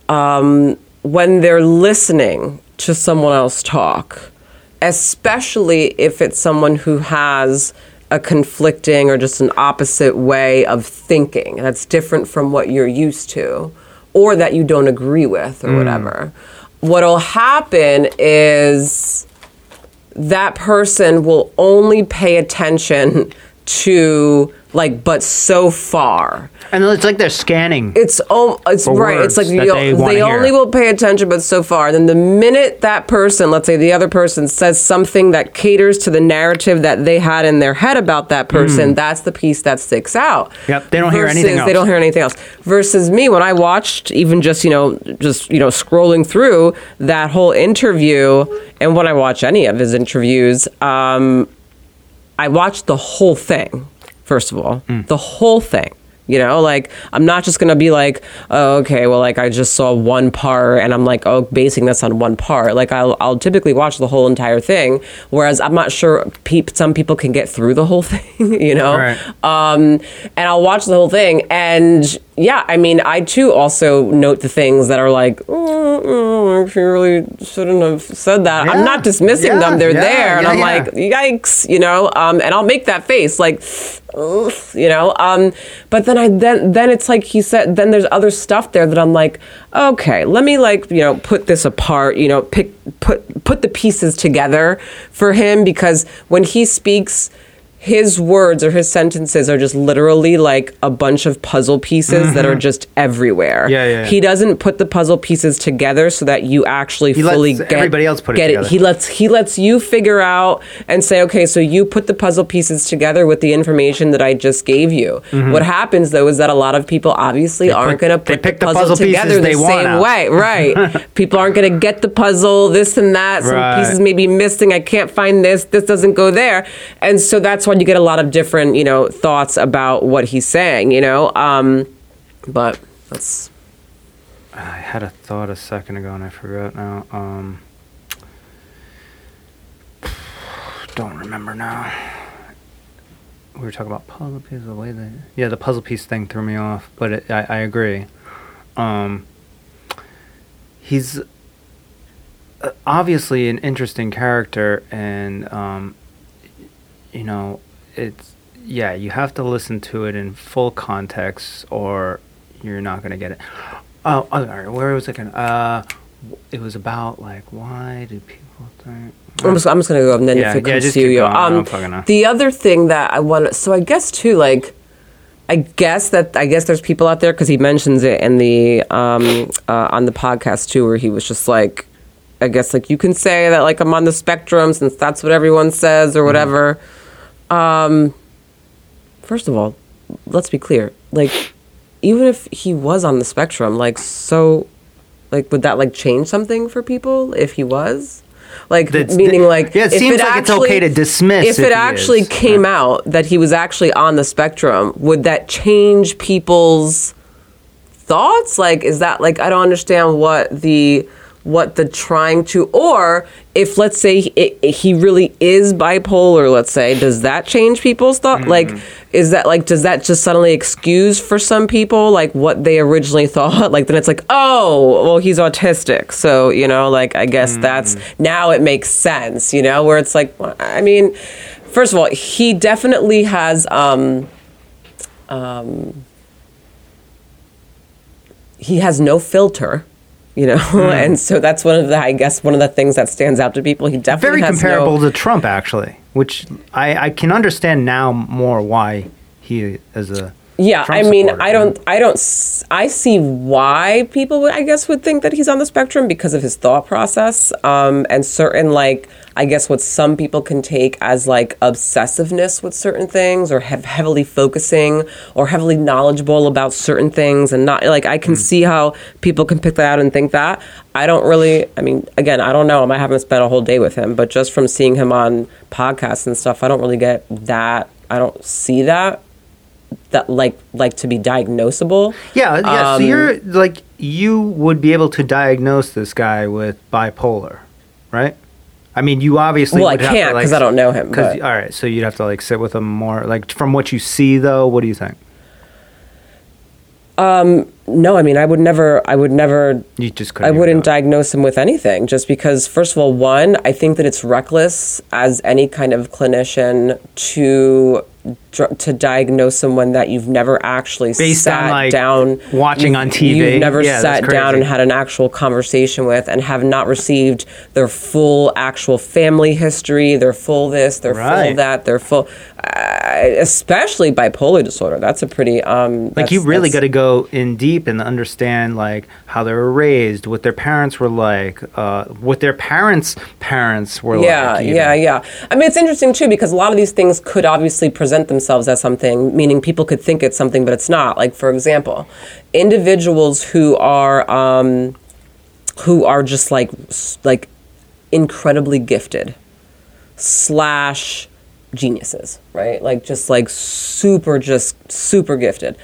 um, when they're listening to someone else talk, especially if it's someone who has a conflicting or just an opposite way of thinking. That's different from what you're used to or that you don't agree with or hmm. whatever. What'll happen is that person will only pay attention to like but so far and it's like they're scanning. it's oh, it's For right. It's like you, they they, only will pay attention, but so far. Then the minute that person, let's say the other person, says something that caters to the narrative that they had in their head about that person, that's the piece that sticks out. Mm. Yep, they don't hear anything Versus- They else. don't hear anything else. Versus me, when I watched, even just you know, just you know, scrolling through that whole interview, and when I watch any of his interviews, um, I watched the whole thing, first of all, Mm. the whole thing. You know, like I'm not just gonna be like, oh, okay, well, like I just saw one part, and I'm like, oh, basing this on one part. Like I'll, I'll typically watch the whole entire thing, whereas I'm not sure peop- some people can get through the whole thing. You know, Right. um, and I'll watch the whole thing, and yeah, I mean, I too also note the things that are like, oh, oh, she really shouldn't have said that. Yeah. I'm not dismissing Yeah, them; they're yeah, there, and I'm like, yikes, you know, um, and I'll make that face like, you know, um, but then I then then it's like he said. Then there's other stuff there that I'm like, okay, let me like you know put this apart, you know, pick put put the pieces together for him because when he speaks. His words or his sentences are just literally like a bunch of puzzle pieces that are just everywhere. Mm-hmm. Yeah, yeah, yeah. He doesn't put the puzzle pieces together so that you actually He fully get everybody else put it get together. He lets he lets you figure out and say, okay, so you put the puzzle pieces together with the information that I just gave you. What happens though is that a lot of people obviously aren't going to they put the the puzzle, puzzle pieces together the same out. way, right? people aren't going to get the puzzle, this and that. Some Right. pieces may be missing. I can't find this. This doesn't go there, and so that's why you get a lot of different, you know, thoughts about what he's saying. You know, um, but that's I had a thought a second ago and I forgot now. Um, don't remember now. We were talking about puzzle pieces. The way they, yeah, the puzzle piece thing threw me off. But it, I, I agree. Um, he's uh, obviously an interesting character, and um, you know, it's yeah, you have to listen to it in full context, or you're not gonna get it. Oh, oh, all right. Where was it? Gonna, uh, it was about like why do people think? I'm just, I'm just gonna go and then Yeah, if it yeah, comes to keep you. going. I Um, don't fucking know. the other thing that I want to, so I guess too, like, I guess that I guess there's people out there because he mentions it in the um, uh, on the podcast too, where he was just like, I guess like you can say that like I'm on the spectrum since that's what everyone says or Mm-hmm. Um, first of all, let's be clear, like even if he was on the spectrum, like so, like would that like change something for people if he was? Like That's- meaning like Yeah, it if seems like it's okay to dismiss if if it actually is. came out that he was actually on the spectrum would that change people's thoughts like is that like i don't understand what the what the trying to or if let's say he, he really is bipolar let's say does that change people's thought Mm-hmm. like is that like does that just suddenly excuse for some people like what they originally thought like then it's like oh well he's autistic so you know like i guess that's Mm-hmm. now it makes sense you know where it's like i mean first of all he definitely has um, um he has no filter You know, and so that's one of the, I guess, one of the things that stands out to people. He definitely Very comparable no, to Trump, actually, which I, I can understand now more why he is a. Yeah, Trump I mean, supporter. I don't, I don't, i see why people would, I guess, would think that he's on the spectrum because of his thought process, um, and certain like, I guess, what some people can take as like obsessiveness with certain things, or have heavily focusing, or heavily knowledgeable about certain things, and not like I can see how people can pick that out and think that. I don't really, I mean, again, I don't know him. I haven't spent a whole day with him, but just from seeing him on podcasts and stuff, I don't really get that. I don't see that that like like to be diagnosable. Yeah, yeah. Um, so you're like you would be able to diagnose this guy with bipolar, right? I mean, you obviously. Well, I can't like, 'cause I don't know him, 'cause- but- all right, so you'd have to like sit with him more. Like from what you see, though, what do you think? Um, no, I mean I would never I would never You just couldn't. I wouldn't diagnose him with anything just because first of all one I think that it's reckless as any kind of clinician to to diagnose someone that you've never actually Based on, sat like, down watching on TV. You've never Yeah, sat down and had an actual conversation with and have not received their full actual family history, their full this, their full that, their full uh, especially bipolar disorder. That's a pretty um Like you really got to go in deep and understand like how they were raised, what their parents were like, uh, what their parents' parents were yeah, like. even. yeah, yeah. I mean, it's interesting too because a lot of these things could obviously present themselves as something, meaning people could think it's something, but it's not. Like, for example, individuals who are um, who are just like like incredibly gifted slash geniuses, right? Like just like super, just super gifted.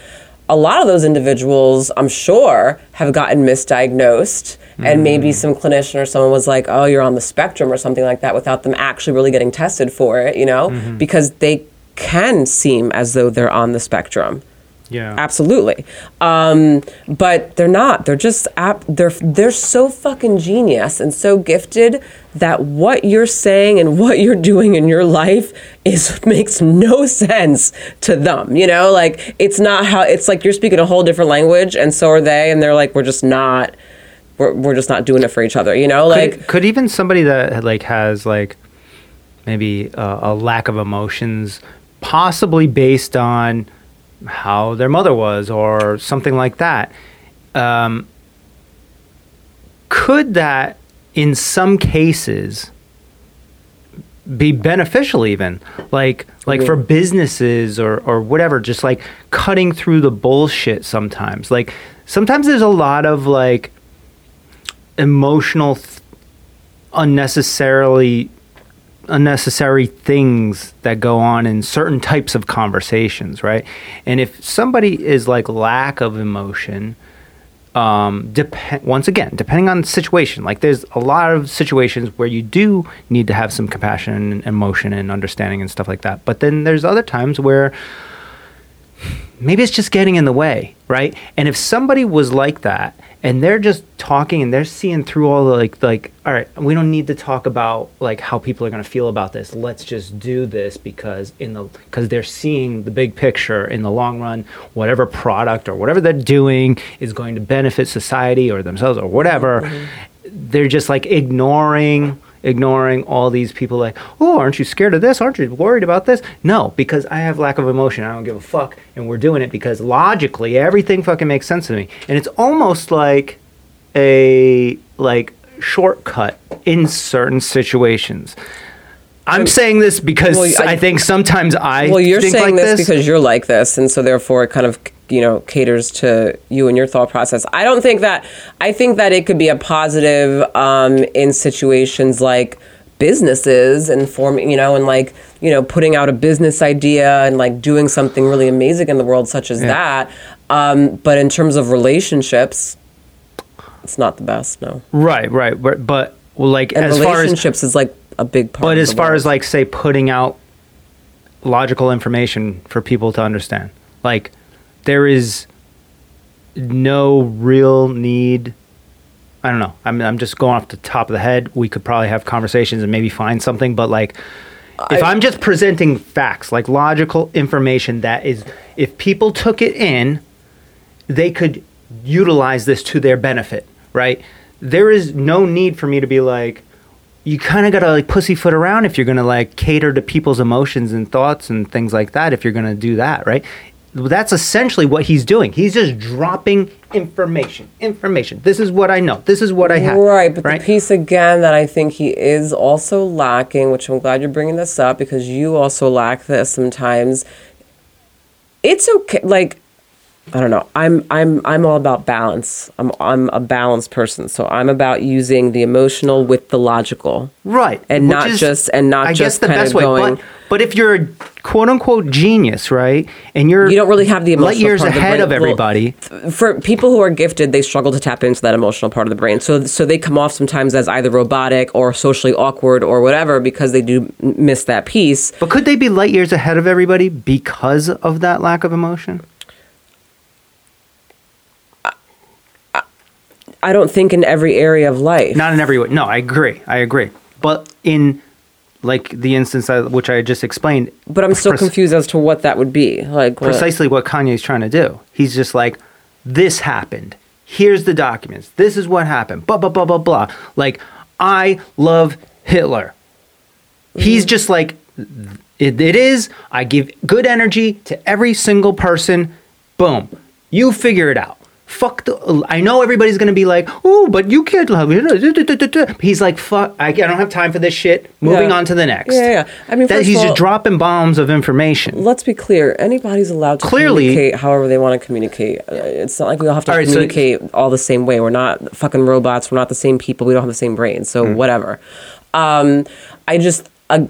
A lot of those individuals, I'm sure, have gotten misdiagnosed, and maybe some clinician or someone was like, "Oh, you're on the spectrum" or something like that, without them actually really getting tested for it, you know, because they can seem as though they're on the spectrum. Yeah. Absolutely. Um, but they're not. They're just ap- they're they're so fucking genius and so gifted that what you're saying and what you're doing in your life is makes no sense to them. You know, like it's not how it's like you're speaking a whole different language and so are they and they're like we're just not we're, we're just not doing it for each other. You know, like could, could even somebody that like has like maybe uh, a lack of emotions, possibly based on how their mother was or something like that, um, could that in some cases be beneficial even? Like like for businesses or or whatever just like cutting through the bullshit sometimes. Like sometimes there's a lot of like emotional th- unnecessarily unnecessary things that go on in certain types of conversations right and if somebody is like lack of emotion um, dep- once again, depending on the situation, like there's a lot of situations where you do need to have some compassion and emotion and understanding and stuff like that. But then there's other times where maybe it's just getting in the way, right? And if somebody was like that and they're just talking and they're seeing through all the like like all right, we don't need to talk about like how people are going to feel about this. Let's just do this because in the cuz they're seeing the big picture in the long run, whatever product or whatever they're doing is going to benefit society or themselves or whatever. Mm-hmm. They're just like ignoring ignoring all these people like oh aren't you scared of this? Aren't you worried about this? No because i have lack of emotion. I don't give a fuck and we're doing it because logically everything fucking makes sense to me. And it's almost like a like shortcut in certain situations. I'm saying this because Well, I- I, think sometimes i well, you're think saying like this, because you're like this, and so therefore it kind of you know caters to you and your thought process. I don't think that. I think that it could be a positive um, in situations like businesses and forming, you know, and like you know putting out a business idea and like doing something really amazing in the world, such as Yeah. that. Um, but in terms of relationships, it's not the best. No, right right but, but like and as far as relationships is like a big part. But as far world. as like say putting out logical information for people to understand, like there is no real need. I don't know. I'm I'm just going off the top of the head. We could probably have conversations and maybe find something, but like if I- I'm just presenting facts, like logical information that is if people took it in, they could utilize this to their benefit, right? There is no need for me to be like, you kind of gotta like pussyfoot around if you're gonna like cater to people's emotions and thoughts and things like that. If you're gonna do that, right? That's essentially what he's doing. He's just dropping information. Information. This is what I know. This is what I have. Right, but right? the piece again that I think he is also lacking, which I'm glad you're bringing this up because you also lack this sometimes. It's okay, like I don't know. I'm I'm I'm all about balance. I'm I'm a balanced person, so I'm about using the emotional with the logical. right, and which not just- and not I just kind best of way. going- But, but if you're a quote unquote genius, right, and you're You don't really have the emotional light years of ahead of Well, everybody. for people who are gifted, they struggle to tap into that emotional part of the brain. So, so they come off sometimes as either robotic or socially awkward or whatever because they do miss that piece. But could they be light years ahead of everybody because of that lack of emotion? I don't think in every area of life. Not in every way. No, I agree. I agree. But in like the instance I, which I just explained, but I'm still confused as to what that would be. Like what- precisely what Kanye's trying to do. He's just like, this happened. Here's the documents. This is what happened. Blah blah blah blah blah. Like, I love Hitler. He's mm-hmm. just like, it, it is. I give good energy to every single person. Boom. You figure it out. Fuck the. I know everybody's gonna be like, oh, but you can't love it. He's like, fuck. I, I don't have time for this shit. Moving Yeah. on to the next. Yeah, yeah. I mean, that first he's all- just dropping bombs of information. Let's be clear. Anybody's allowed to Clearly- communicate however they want to communicate. Uh, It's not like we all have to All right, so- communicate all the same way. We're not fucking robots. We're not the same people. We don't have the same brains. So Hmm. whatever. Um, I just, uh,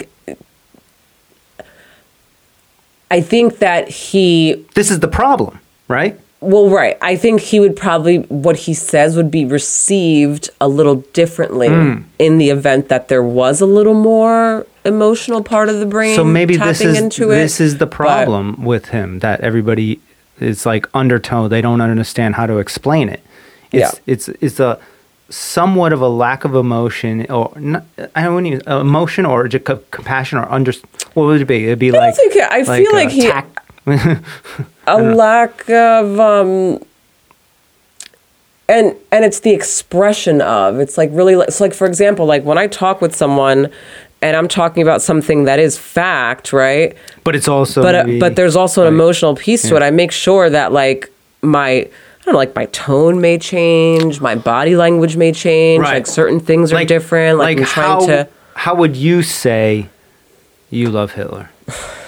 I think that he This is the problem, right? Well, right. I think he would probably what he says would be received a little differently Hmm. in the event that there was a little more emotional part of the brain. So maybe tapping this is into it. this is the But- problem with him that everybody is like undertone. They don't understand how to explain it. It's Yeah. it's it's a somewhat of a lack of emotion or not, I don't even emotion or just compassion or under. What would it be? It'd be don't like think I feel like he- tact- a lack of um and and it's the expression of it's like really it's so like for example like when i talk with someone and i'm talking about something that is fact right but it's also but uh, but there's also an like, emotional piece to it i make sure that like my I don't know, like my tone may change, my body language may change, Right. like certain things are different. Like, I'm trying how to how would you say you love Hitler?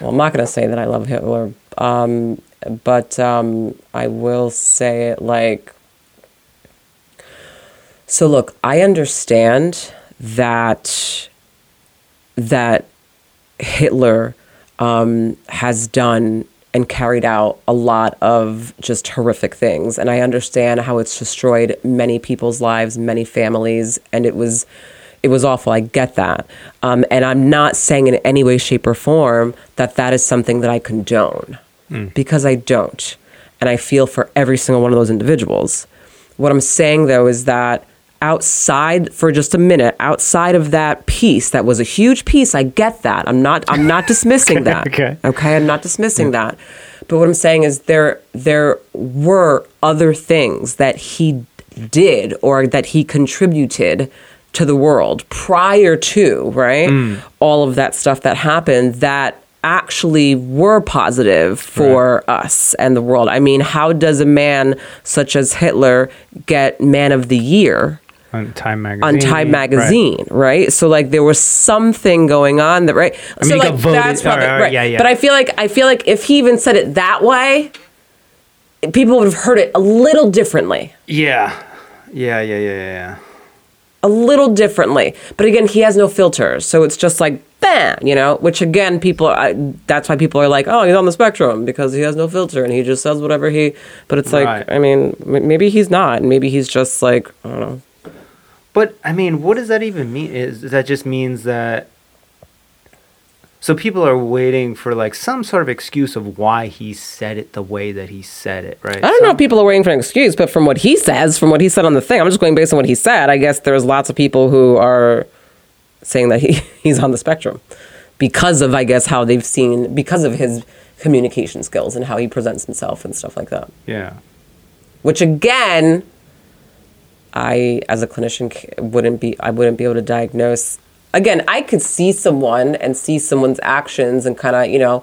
Well, I'm not going to say that I love Hitler, um, but um, I will say it like. So look, I understand that that Hitler um, has done and carried out a lot of just horrific things, and I understand how it's destroyed many people's lives, many families, and it was it was awful. I get that, um, and I'm not saying in any way, shape, or form that that is something that I condone, because I don't, and I feel for every single one of those individuals. What I'm saying though is that outside for just a minute, outside of that piece that was a huge piece, I get that. I'm not I'm not dismissing that. okay. Okay, I'm not dismissing that. But what I'm saying is there there were other things that he did or that he contributed to the world prior to, right? Mm. All of that stuff that happened that actually were positive for us and the world. I mean, how does a man such as Hitler get man of the year? on Time magazine. on Time Right. magazine, right? So like there was something going on that right. I mean, so like that's probably right, all right, right. yeah, yeah. But I feel like I feel like if he even said it that way, people would have heard it a little differently. Yeah, yeah, yeah, yeah, yeah. A little differently. But again, he has no filters. So it's just like bam, you know, which again people I, that's why people are like, "Oh, he's on the spectrum because he has no filter and he just says whatever he but it's like Right. I mean, m- maybe he's not. Maybe he's just like, I don't know. But I mean, what does that even mean? Is that just means that? So people are waiting for like some sort of excuse of why he said it the way that he said it, right? I don't know if people are waiting for an excuse, but from what he says, from what he said on the thing, I'm just going based on what he said. I guess there's lots of people who are saying that he, he's on the spectrum because of, I guess, how they've seen, because of his communication skills and how he presents himself and stuff like that. Yeah. Which again, I as a clinician wouldn't be I wouldn't be able to diagnose. Again, I could see someone and see someone's actions and kind of you know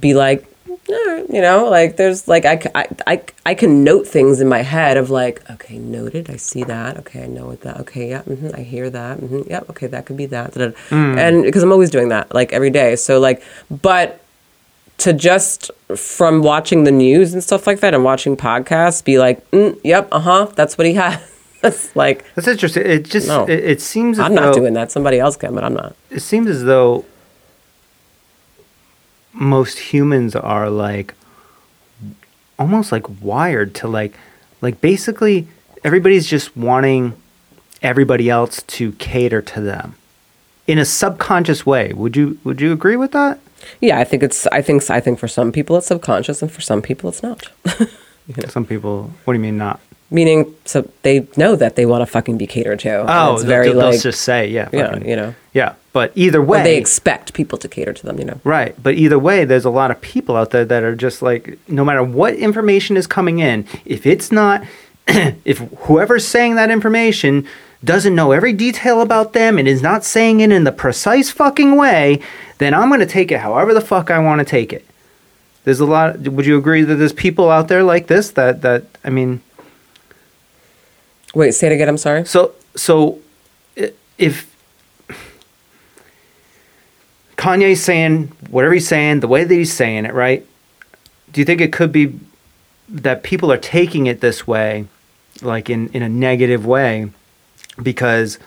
be like, "Eh," you know, like there's like I, I, I, I can note things in my head of like, okay, noted, I see that, okay, I know what that, okay, yeah, hmm I hear that, hmm yeah, okay, that could be that, da. and because I'm always doing that like every day, so like, but to just from watching the news and stuff like that and watching podcasts be like, mm, yep, uh huh, that's what he has. That's like, That's interesting. It just No. it, it seems as I'm though not doing that. Somebody else can, but I'm not. it seems as though most humans are like almost like wired to like like basically everybody's just wanting everybody else to cater to them in a subconscious way. Would you would you agree with that? Yeah, I think it's. I think. I think for some people it's subconscious, and for some people it's not. Some people what do you mean not? Meaning, so they know that they want to fucking be catered to. Oh, it's very they'll, they'll like, just say, yeah, yeah, you know, yeah. But either way, they expect people to cater to them. You know, Right. But either way, there's a lot of people out there that are just like, no matter what information is coming in, if it's not, if whoever's saying that information doesn't know every detail about them and is not saying it in the precise fucking way, then I'm going to take it however the fuck I want to take it. There's a lot. Would you agree that there's people out there like this that, that, I mean, wait, say it again. I'm sorry. so so if Kanye's saying whatever he's saying, the way that he's saying it, right? Do you think it could be that people are taking it this way, like in, in a negative way, because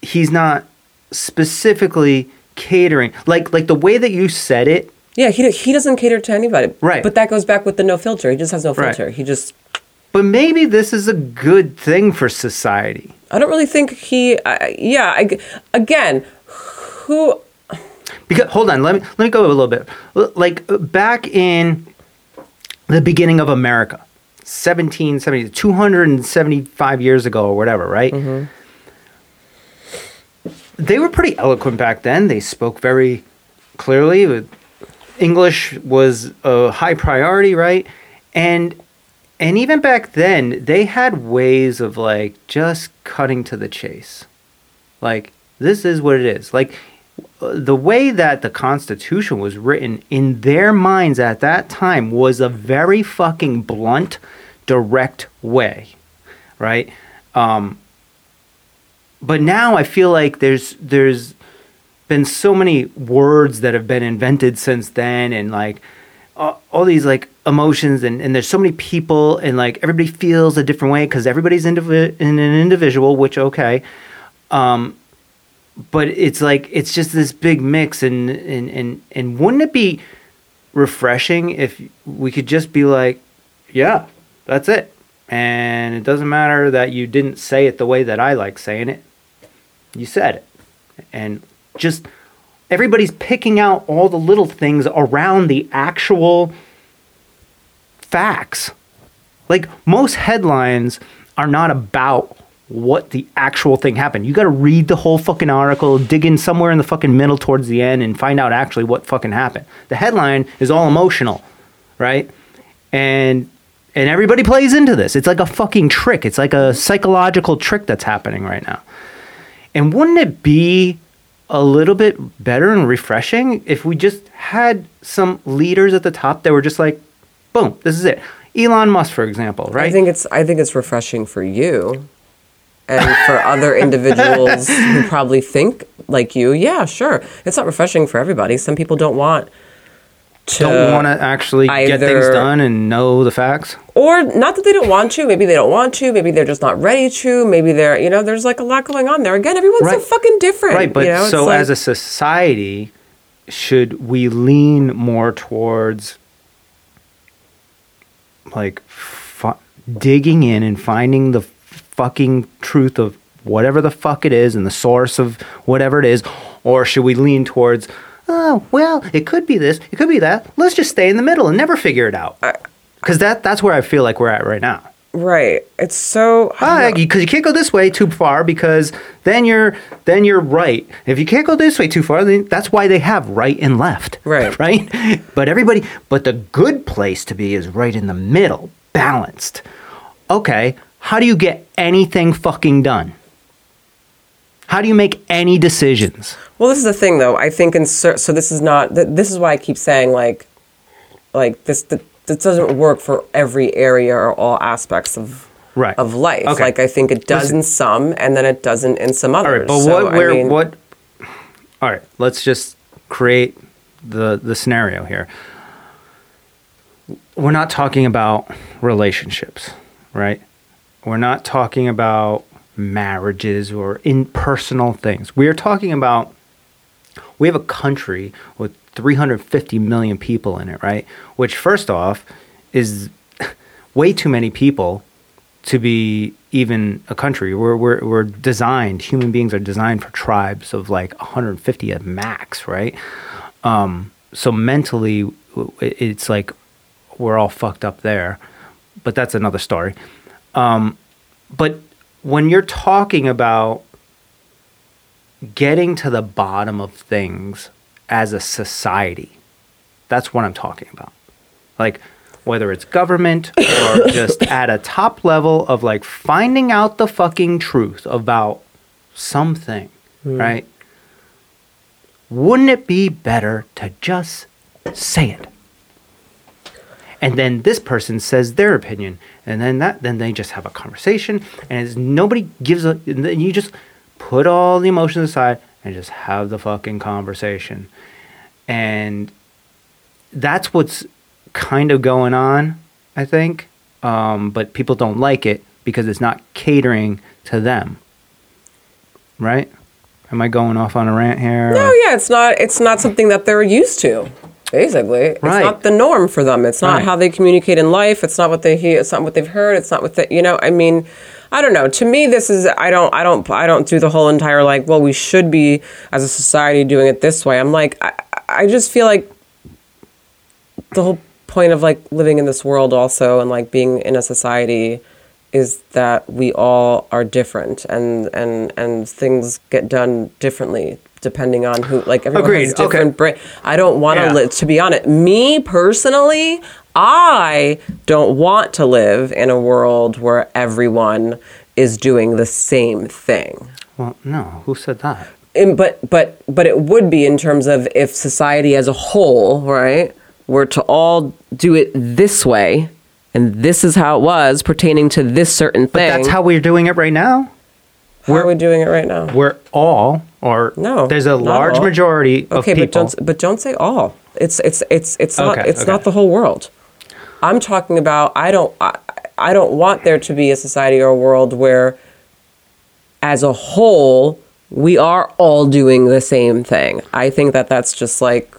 he's not specifically catering like like the way that you said it Yeah, he he doesn't cater to anybody. Right. But that goes back with the no filter. He just has no Right. filter. He just. But maybe this is a good thing for society I don't really think he. I yeah. I, again, who Because hold on, let me let me go a little bit. Like uh, back in the beginning of America, 1770, 275 years ago or whatever, right? They were pretty eloquent back then. They spoke very clearly. Uh, English was a high priority, right? And and even back then, they had ways of like just cutting to the chase. Like this is what it is. Like the way that the Constitution was written in their minds at that time was a very fucking blunt, direct way, right? Um, but now I feel like there's there's been so many words that have been invented since then, and like all, all these like emotions, and, and there's so many people, and like everybody feels a different way because everybody's indivi- in an individual, which okay. Um, but it's like it's just this big mix and and and and wouldn't it be refreshing if we could just be like yeah that's it and it doesn't matter that you didn't say it the way that I like saying it you said it and just everybody's picking out all the little things around the actual facts like most headlines are not about what the actual thing happened. You got to read the whole fucking article, dig in somewhere in the fucking middle towards the end, and find out actually what fucking happened. The headline is all emotional, right? And and everybody plays into this. It's like a fucking trick. It's like a psychological trick that's happening right now. And wouldn't it be a little bit better and refreshing if we just had some leaders at the top that were just like, boom, this is it. Elon Musk, for example, right? I think it's I think it's refreshing for you and for other individuals who probably think like you. Yeah, sure. It's not refreshing for everybody. Some people don't want to don't want to actually get things done and know the facts. or not that they don't want to, maybe they don't want to, maybe they're just not ready to, maybe they're, you know, there's like a lot going on there. Again, everyone's so fucking different. Right, but you know? So like- as a society, should we lean more towards like fu- digging in and finding the fucking truth of whatever the fuck it is and the source of whatever it is, or should we lean towards? Oh well, it could be this, it could be that. Let's just stay in the middle and never figure it out. Because that that's where I feel like we're at right now. Right. It's so. Because you can't go this way too far because then you're then you're right. If you can't go this way too far, then that's why they have right and left. Right. Right? But everybody but the good place to be is right in the middle, balanced. Okay, how do you get anything fucking done? How do you make any decisions? Well, this is the thing, though. I think in cer- so this is not. th- This is why I keep saying like, like this. th- This doesn't work for every area or all aspects of Right. of life. Okay. Like I think it does in some, and then it doesn't in some others. All right, but So, what I where mean- what All right, let's just create the the scenario here. We're not talking about relationships, right? We're not talking about marriages or in personal things. We are talking about we have a country with 350 million people in it, right? Which first off is way too many people to be even a country. We're, we're, we're designed, human beings are designed for tribes of like 150 at max, right? Um, so mentally, it's like we're all fucked up there. But that's another story. Um, but when you're talking about getting to the bottom of things as a society, that's what I'm talking about. Like, whether it's government or just at a top level of like finding out the fucking truth about something, hmm. right? Wouldn't it be better to just say it? And then this person says their opinion, and then that then they just have a conversation, and nobody gives a. And then you just put all the emotions aside and just have the fucking conversation, and that's what's kind of going on, I think. Um, but people don't like it because it's not catering to them, right? Am I going off on a rant here? No, yeah, it's not. It's not something that they're used to. Basically, right. it's not the norm for them. It's not Right. how they communicate in life. It's not what they hear. It's not what they've heard. It's not what they. You know, I mean, I don't know. To me, this is. I don't. I don't. I don't do the whole entire like. Well, we should be as a society doing it this way. I'm like. I, I just feel like the whole point of like living in this world also and like being in a society is that we all are different and and and things get done differently depending on who like everyone Agreed. has Okay. different brain. I don't want to Yeah. live to be honest. Me personally, I don't want to live in a world where everyone is doing the same thing Well, no. Who said that? In, but but but it would be in terms of if society as a whole, right, were to all do it this way, and this is how it was pertaining to this certain thing. But that's how we're doing it right now. how are we doing it right now? We're all, or No, there's a large all. majority of Okay, people. but don't but don't say all. It's it's it's it's not Okay, it's okay. not the whole world. I'm talking about I don't I, I don't want there to be a society or a world where as a whole we are all doing the same thing. I think that that's just like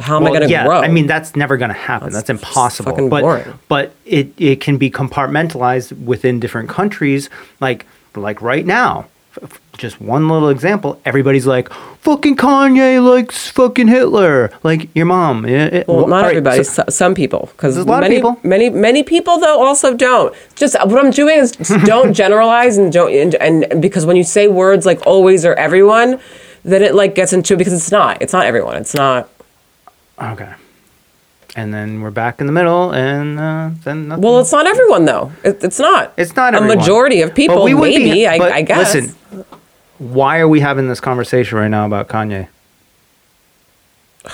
how am I going to yeah, grow? I mean, that's never going to happen. That's That's, impossible. fucking but boring. but it, it can be compartmentalized within different countries. Like like right now, just one little example. Everybody's like, "Fucking Kanye likes fucking Hitler." Like your mom. It- Well, not right, everybody. so- so- some people, because a lot of many, people. many, many people though also don't. Just what I'm doing is don't generalize and don't and, and because when you say words like always or everyone, then it like gets into because it's not. It's not everyone. It's not. okay. And then we're back in the middle, and uh, then nothing. Well, it's not everyone though. It, it's not. It's not a everyone. majority of But people. we would be- maybe I, but I guess. Listen, why are we having this conversation right now about Kanye?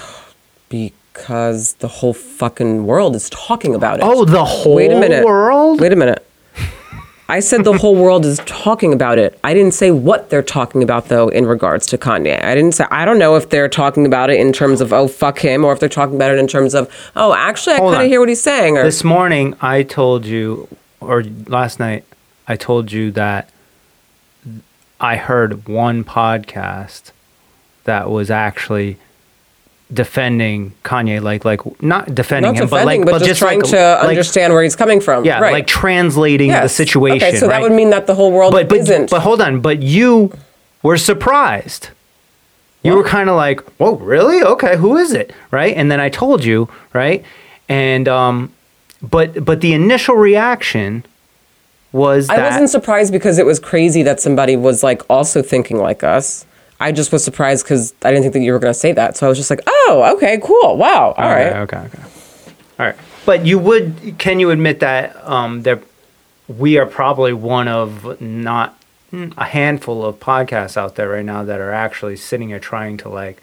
because the whole fucking world is talking about it. Oh, the whole Wait a minute. world. Wait a minute. I said the whole world is talking about it. I didn't say what they're talking about though in regards to Kanye. I didn't say I don't know if they're talking about it in terms of oh fuck him or if they're talking about it in terms of oh actually I kind of hear what he's saying or This morning, I told you, or last night, I told you that I heard one podcast that was actually defending Kanye, like like not defending not him, but like but, just, trying like, to like- understand where he's coming from. Yeah, right. like translating the situation. Okay, so that would mean that the whole world but but, isn't. but hold on, but you were surprised. You were kind of like, "Whoa, really? Okay, who is it?" Right? And then I told you, right? And um, but but the initial reaction was that I wasn't surprised because it was crazy that somebody was like also thinking like us. I just was surprised because I didn't think that you were going to say that. So I was just like, oh, okay, cool. Wow. All right. Okay, okay, okay. All right. But you would, can you admit that um, there, we are probably one of not a handful of podcasts out there right now that are actually sitting here trying to like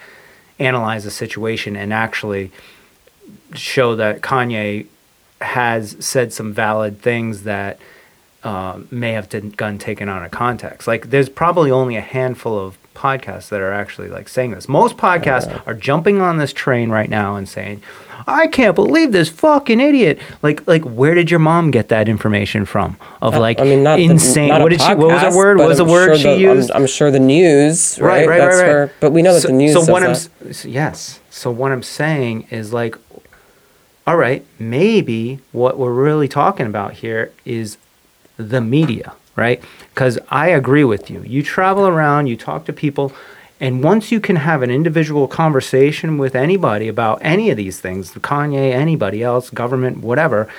analyze the situation and actually show that Kanye has said some valid things that uh, may have been gotten taken out of context. Like, there's probably only a handful of podcasts that are actually like saying this. Most podcasts are jumping on this train right now and saying, "I can't believe this fucking idiot." Like, like where did your mom get that information from? Of uh, like I mean, not the- insane. not what did she? What was podcast, the word? What was the I'm word sure she the- I'm- used? I'm, sure the news, right? right, right, That's right, right. where- but we know that so, the news. So what I'm that. yes. So what I'm saying is like, all right, maybe what we're really talking about here is the media, right? Because I agree with you. You travel around, you talk to people, and once you can have an individual conversation with anybody about any of these things, Kanye, anybody else, government, whatever,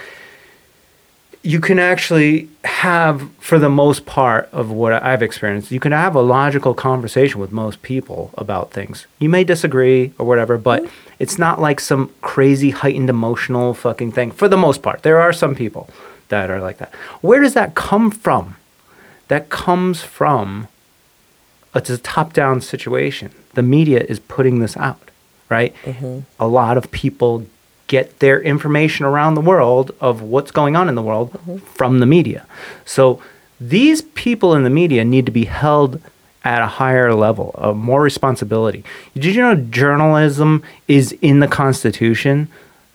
you can actually have, for the most part of what I've experienced, you can have a logical conversation with most people about things. You may disagree or whatever, but mm-hmm. it's not like some crazy heightened emotional fucking thing. For the most part, there are some people that are like that. Where does that come from? That comes from it's a top-down situation. The media is putting this out, right? Mm-hmm. A lot of people get their information around the world of what's going on in the world mm-hmm. from the media. So these people in the media need to be held at a higher level of more responsibility. Did you know journalism is in the Constitution?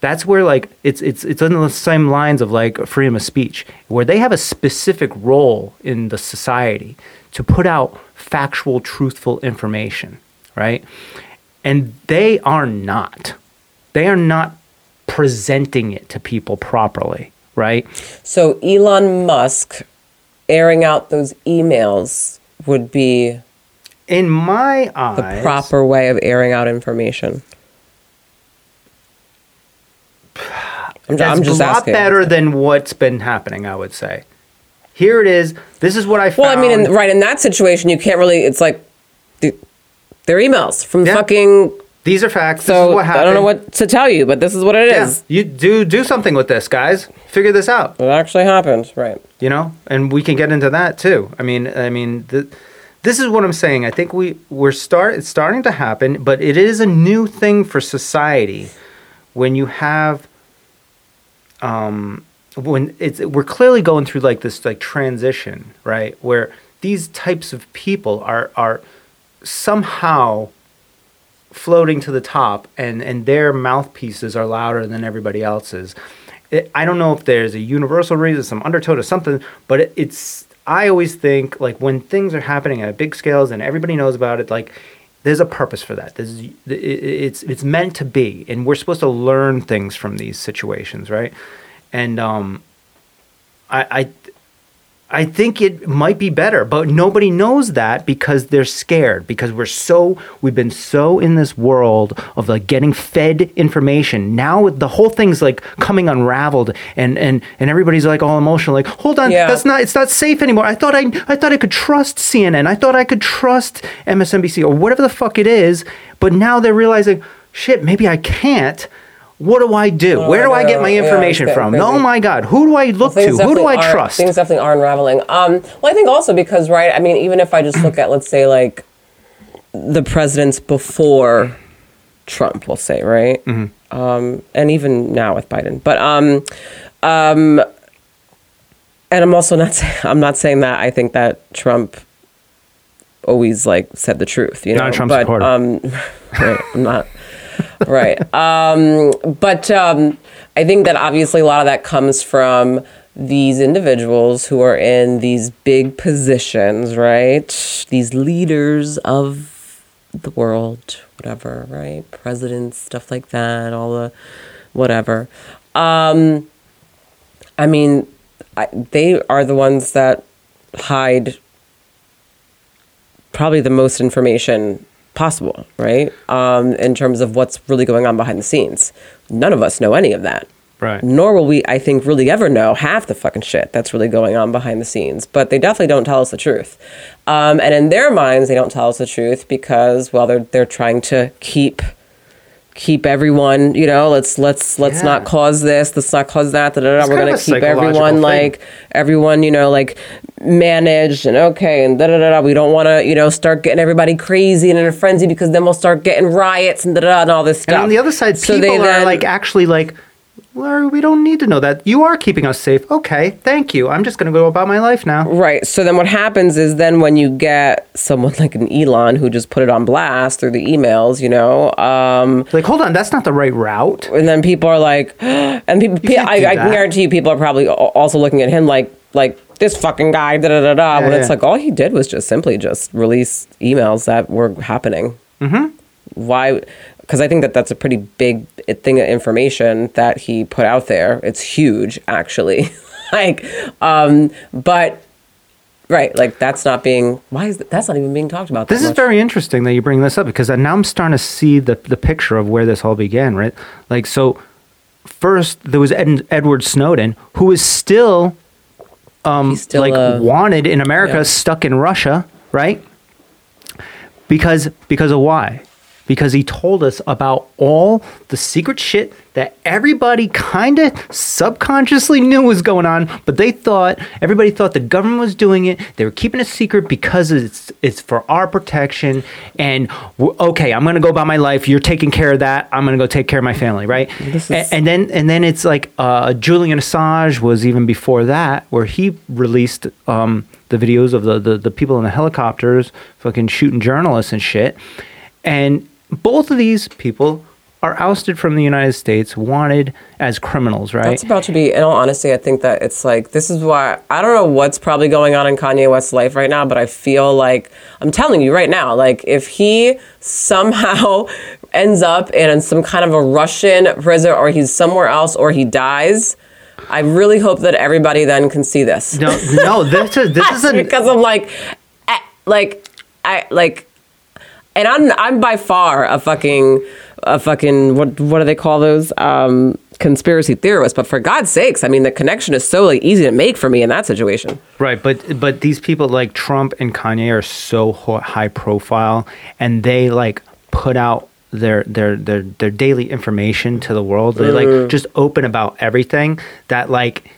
That's where like it's it's it's on the same lines of like freedom of speech, where they have a specific role in the society to put out factual, truthful information, right? And they are not. They are not presenting it to people properly, right? So Elon Musk airing out those emails would be In my eyes the proper way of airing out information. I'm, That's I'm just a lot asking. better than what's been happening. I would say. Here it is. This is what I found. Well, I mean, in, right in that situation, you can't really. It's like the, they're emails from Yeah. fucking. These are facts. this is So what happened. I don't know what to tell you, but this is what it is. Yeah. You do do something with this, guys. Figure this out. It actually happened, right? you know and we can get into that too i mean i mean the, this is what i'm saying i think we we're start it's starting to happen but it is a new thing for society when you have um when it's we're clearly going through like this like transition right where these types of people are are somehow floating to the top and and their mouthpieces are louder than everybody else's. It, i don't know if there's a universal reason some undertone or something but it, it's i always think like when things are happening at big scales and everybody knows about it like there's a purpose for that. It's it's meant to be and we're supposed to learn things from these situations right? And um i I think it might be better, but nobody knows that because they're scared because we're so we've been so in this world of like getting fed information. Now the whole thing's like coming unraveled and and and everybody's like all emotional like hold on Yeah. that's not it's not safe anymore. I thought I I thought I could trust CNN. I thought I could trust MSNBC or whatever the fuck it is, but now they're realizing shit, maybe I can't. What do I do? Oh, Where do I I get my information getting from? crazy. Oh my god, who do I look to? Who do I trust? Things definitely are unraveling. Um, well, I think also because, right? I mean, even if I just look at, let's say, like the presidents before Trump, we'll say, right? Mm-hmm. Um, and even now with Biden, but um, um, and I'm also not saying I'm not saying that I think that Trump always like said the truth, you know. Not a Trump but, supporter. Um, right, I'm not. Right. Um, but um, I think that obviously a lot of that comes from these individuals who are in these big positions, right? These leaders of the world, whatever, right? Presidents, stuff like that, all the whatever. Um, I mean, I, they are the ones that hide probably the most information possible, right? Um, in terms of what's really going on behind the scenes. None of us know any of that. Right. Nor will we, I think, really ever know half the fucking shit that's really going on behind the scenes. But they definitely don't tell us the truth. Um, and in their minds, they don't tell us the truth because, well, they're they're trying to keep keep everyone, you know, let's let's let's Yeah. not cause this, let's not cause that. Da, da, da. We're gonna keep everyone thing. like everyone, you know, like managed and okay and da da da. da. We don't want to, you know, start getting everybody crazy and in a frenzy because then we'll start getting riots and da da da and all this stuff. And on the other side, So people they are then- like actually like, well, we don't need to know that. You are keeping us safe. Okay, thank you. I'm just going to go about my life now. Right. So then what happens is then when you get someone like an Elon who just put it on blast through the emails, you know, um, Like, hold on, that's not the right route. and then people are like, and people, can't I, I can guarantee you, people are probably also looking at him like, like this fucking guy, da da da da. When Yeah, it's yeah. like all he did was just simply just release emails that were happening. Mm-hmm. Why? Because I think that that's a pretty big thing of information that he put out there. It's huge, actually. like, um, but. Right, like that's not being. Why is that, that's not even being talked about? This is much. very interesting that you bring this up because now I'm starting to see the, the picture of where this all began, right? Like, so first there was Ed, Edward Snowden, who is still, um, still, like uh, wanted in America, yeah. stuck in Russia, right? Because because of why? Because he told us about all the secret shit that everybody kind of subconsciously knew was going on, but they thought everybody thought the government was doing it. They were keeping it secret because it's it's for our protection. And okay, I'm gonna go about my life. You're taking care of that. I'm gonna go take care of my family, right? Is- and then and then it's like uh, Julian Assange was even before that, where he released um, the videos of the, the the people in the helicopters fucking shooting journalists and shit. And both of these people are ousted from the United States, wanted as criminals, right? That's about to be, in all honesty, I think that it's like, this is why, I don't know what's probably going on in Kanye West's life right now, but I feel like, I'm telling you right now, like, if he somehow ends up in some kind of a Russian prison or he's somewhere else or he dies, I really hope that everybody then can see this. no, no, this is this is a because I'm like, eh, like, I, like, and I'm I'm by far a fucking a fucking what what do they call those um, conspiracy theorist? But for God's sakes, I mean the connection is so like easy to make for me in that situation. Right, but but these people like Trump and Kanye are so high profile, and they like put out their their their their daily information to the world. They Mm. like just open about everything. That like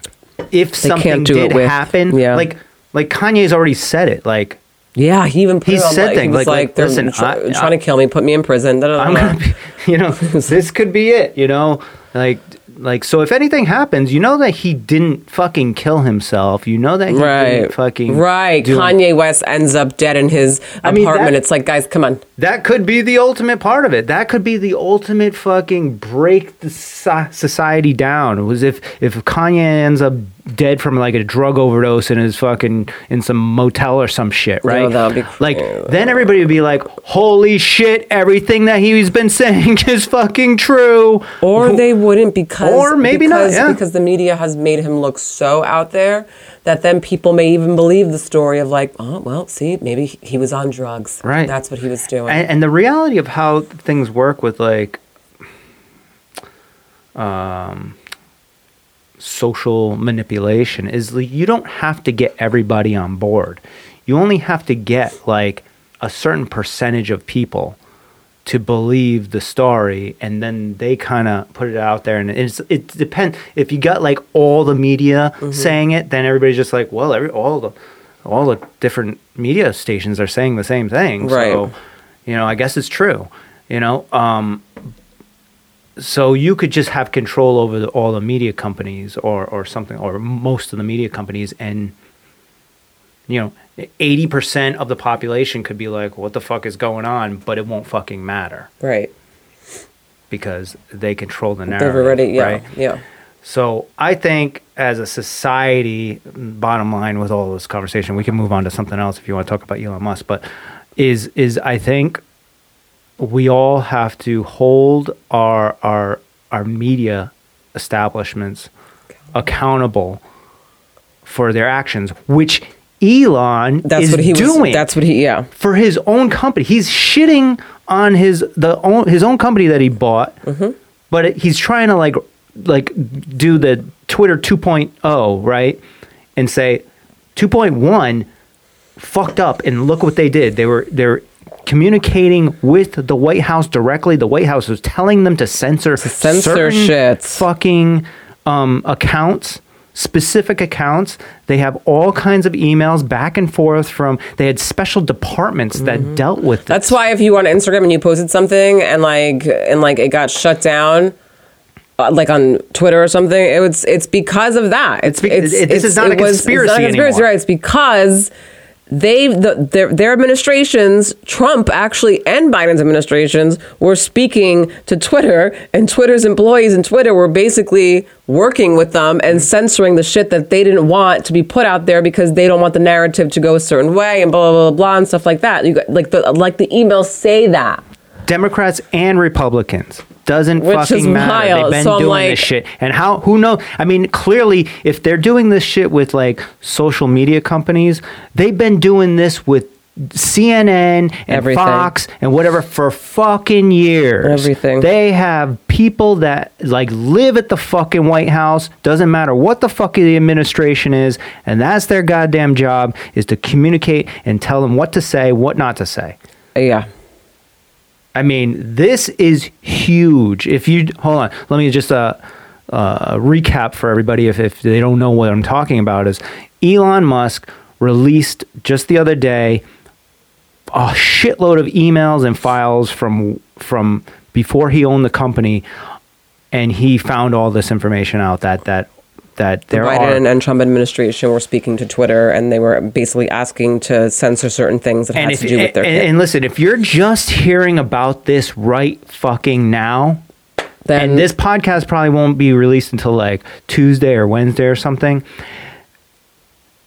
if something can't do did happen, yeah. like like Kanye's already said it. Like Yeah, he even put He it on, said like, he things was like, like, they're listen, try- I- trying to kill me, put me in prison. da, da, da, I'm gonna be, you know, this could be it. You know, like like so if anything happens, you know that he didn't fucking kill himself. You know that he Right, didn't fucking right. Kanye West ends up dead in his I mean, apartment. that- it's like, guys, come on. That could be the ultimate part of it. That could be the ultimate fucking break the society down. It was if if Kanye ends up dead from like a drug overdose in his fucking in some motel or some shit, right? would be like then everybody would be like, "Holy shit! Everything that he's been saying is fucking true." Or they wouldn't because Or maybe not, because, yeah. because the media has made him look so out there that then people may even believe the story of like, oh well, see, maybe he he was on drugs. Right. That's what he was doing. and, and the reality of how things work with like um, social manipulation is you don't have to get everybody on board you only have to get like a certain percentage of people to believe the story and then they kind of put it out there and it's it depends if you got like all the media Mm-hmm. saying it then everybody's just like well every all the all the different media stations are saying the same thing Right. so you know i guess it's true you know um so you could just have control over the, all the media companies or or something or most of the media companies and you know 80% of the population could be like what the fuck is going on but it won't fucking matter right. because they control the narrative They've already, yeah, right yeah. so I think as a society, bottom line with all this conversation, we can move on to something else if you want to talk about Elon Musk. But is is I think we all have to hold our our our media establishments accountable for their actions, which Elon That's is what he was doing That's what he, yeah. for his own company. He's shitting on his the own, his own company that he bought, Mm-hmm. but it, he's trying to like like do the Twitter 2.0 right and say 2.1 fucked up and look what they did. They were they're communicating with the White House directly. The White House was telling them to censor censor certain fucking um, accounts, specific accounts. They have all kinds of emails back and forth from. They had special departments that dealt with this. Mm-hmm. That's why if you went on Instagram and you posted something and like and like it got shut down, uh, like on Twitter or something, it was it's because of that. It's, be- it's it- this is not a it was- conspiracy It's not a conspiracy, anymore. right? It's because they the, their their administrations, Trump actually and Biden's administrations were speaking to Twitter, and Twitter's employees and Twitter were basically working with them and censoring the shit that they didn't want to be put out there because they don't want the narrative to go a certain way and blah blah blah, blah and stuff like that. You got, like the like the emails say that. Democrats and Republicans. Doesn't Which fucking matter. wild. They've been So doing like- this shit. And how who knows? I mean, clearly if they're doing this shit with like social media companies, they've been doing this with CNN and Everything. Fox and whatever for fucking years. Everything. They have people that like live at the fucking White House, doesn't matter what the fuck the administration is, and that's their goddamn job is to communicate and tell them what to say, what not to say. Yeah. I mean, this is huge. If you hold on, let me just uh, uh, recap for everybody if, if they don't know what I'm talking about. Is Elon Musk released just the other day a shitload of emails and files from from before he owned the company, and he found all this information out that that that The Biden are. and Trump administration were speaking to Twitter, and they were basically asking to censor certain things that if, to do with their and, and listen, if you're just hearing about this right fucking now, Then and this podcast probably won't be released until like Tuesday or Wednesday or something,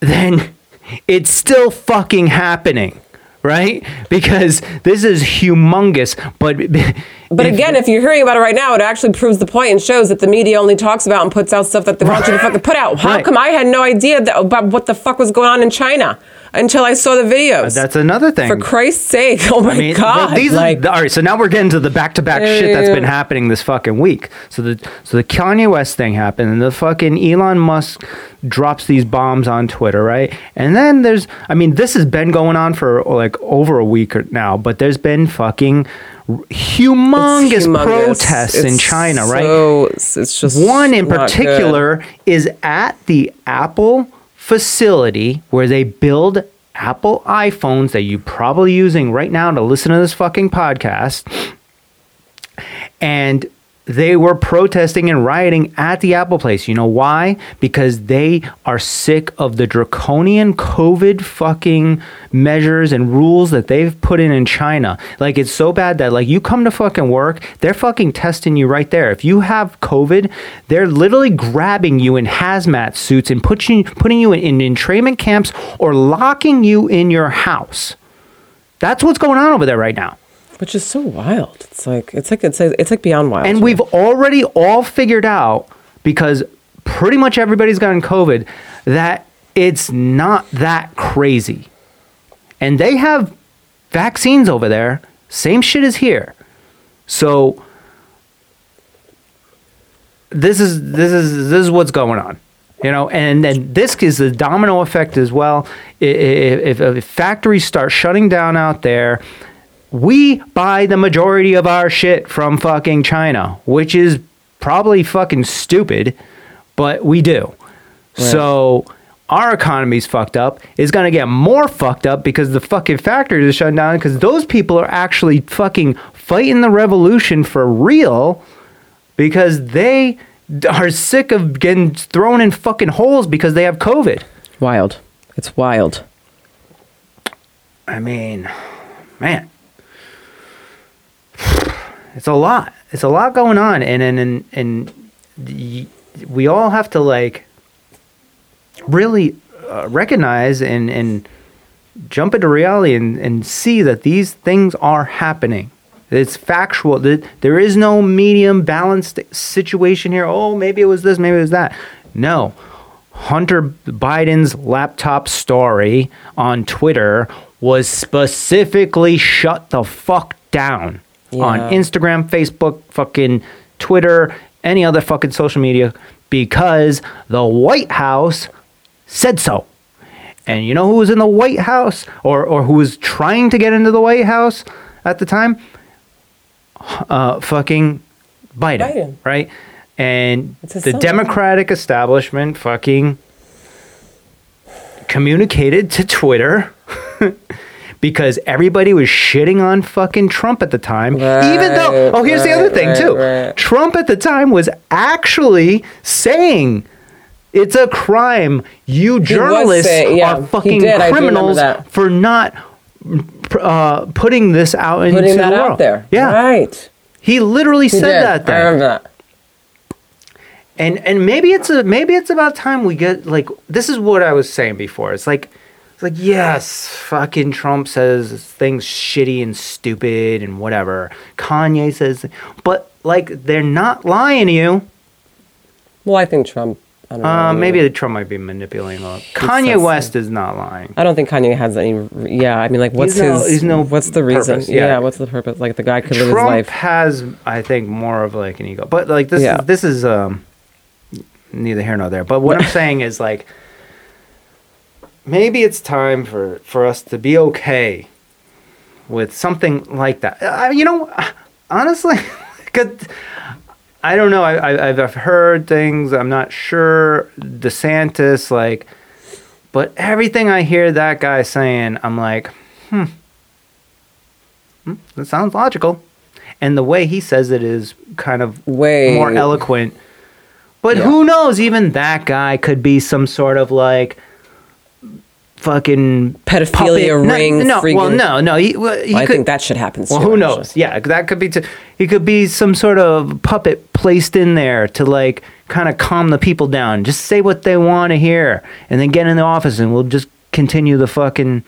then it's still fucking happening, right? Because this is humongous. But But if- again, if you're hearing about it right now, it actually proves the point and shows that the media only talks about and puts out stuff that they want you to fucking put out. How Right. come I had no idea that, about what the fuck was going on in China until I saw the videos? Uh, that's another thing. For Christ's sake! Oh my I mean, god! these like, are, all right. So now we're getting to the back-to-back Yeah, shit that's been happening this fucking week. So the so the Kanye West thing happened, and the fucking Elon Musk drops these bombs on Twitter, right? And then there's, I mean, this has been going on for like over a week or now, but there's been fucking humongous, humongous. protests in China, right? So it's it's just One in not good. particular is at the Apple facility where they build Apple iPhones that you're probably using right now to listen to this fucking podcast. And they were protesting and rioting at the Apple place. You know why? Because they are sick of the draconian COVID fucking measures and rules that they've put in in China. Like it's so bad that like you come to fucking work, they're fucking testing you right there. If you have COVID, they're literally grabbing you in hazmat suits and putting putting you in, in entrainment camps or locking you in your house. That's what's going on over there right now. Which is so wild. It's like it's like it's like, it's like beyond wild. And we've already all figured out because pretty much everybody's gotten COVID that it's not that crazy. And they have vaccines over there, same shit as here. So this is this is this is what's going on. You know, and then this is the domino effect as well. I- i- If, if factories start shutting down out there, we buy the majority of our shit from fucking China, which is probably fucking stupid, but we do. So our economy's fucked up. It's gonna get more fucked up because the fucking factories are shutting down because those people are actually fucking fighting the revolution for real because they are sick of getting thrown in fucking holes because they have COVID. wild. It's wild. I mean, man, it's a lot. It's a lot going on, and and and, and we all have to like really uh, recognize and and jump into reality and and see that these things are happening. It's factual. There is no medium balanced situation here. Oh, maybe it was this, maybe it was that. No. Hunter Biden's laptop story on Twitter was specifically shut the fuck down on Instagram, Facebook, fucking Twitter, any other fucking social media because the White House said so. And you know who was in the White House or, or who was trying to get into the White House at the time? Uh, fucking Biden, Biden. right? And the son. Democratic establishment fucking communicated to Twitter because everybody was shitting on fucking Trump at the time. even though, oh, here's the other thing right, too. right. Trump at the time was actually saying it's a crime. You journalists saying- yeah, are fucking did. I do remember criminals for not uh, putting this out into Putting that the out world. there. Yeah, Right. he literally He said did. that. I remember that. And and maybe it's a maybe it's about time we get like this is what I was saying before. It's like it's like yes, fucking Trump says things shitty and stupid and whatever. Kanye says but like they're not lying to you. Well, I think Trump. I don't know. Uh, maybe Trump might be manipulating a lot. Kanye says West is not lying. I don't think Kanye has any. Yeah, I mean, like, what's He's no- his? he's no What's the reason? purpose, yeah. yeah. what's the purpose? Like, the guy could live his life. Trump has, I think, more of like an ego. But like this, Yeah. this is um, neither here nor there. But what I'm saying is like, maybe it's time for for us to be okay with something like that. I, you know, honestly, I don't know. I, I, I've I've heard things. I'm not sure. DeSantis, like, but everything I hear that guy saying, I'm like, hmm, hmm that sounds logical. And the way he says it is kind of Way more eloquent. But Yeah. who knows? Even that guy could be some sort of like fucking Pedophilia puppet. No, ring, No, well, no, no. He, well, he I could, think that should happen. well, who actually. knows? Yeah, that could be. T- he could be some sort of puppet placed in there to like kind of calm the people down. Just say what they want to hear, and then get in the office, and we'll just continue the fucking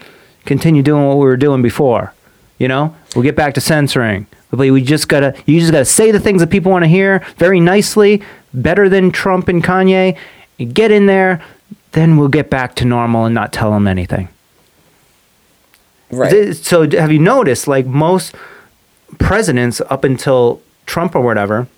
continue doing what we were doing before. You know, we'll get back to censoring. But we just gotta, you just gotta say the things that people want to hear very nicely, better than Trump and Kanye. Get in there, then we'll get back to normal and not tell them anything. Right. So have you noticed, like most presidents up until Trump or whatever,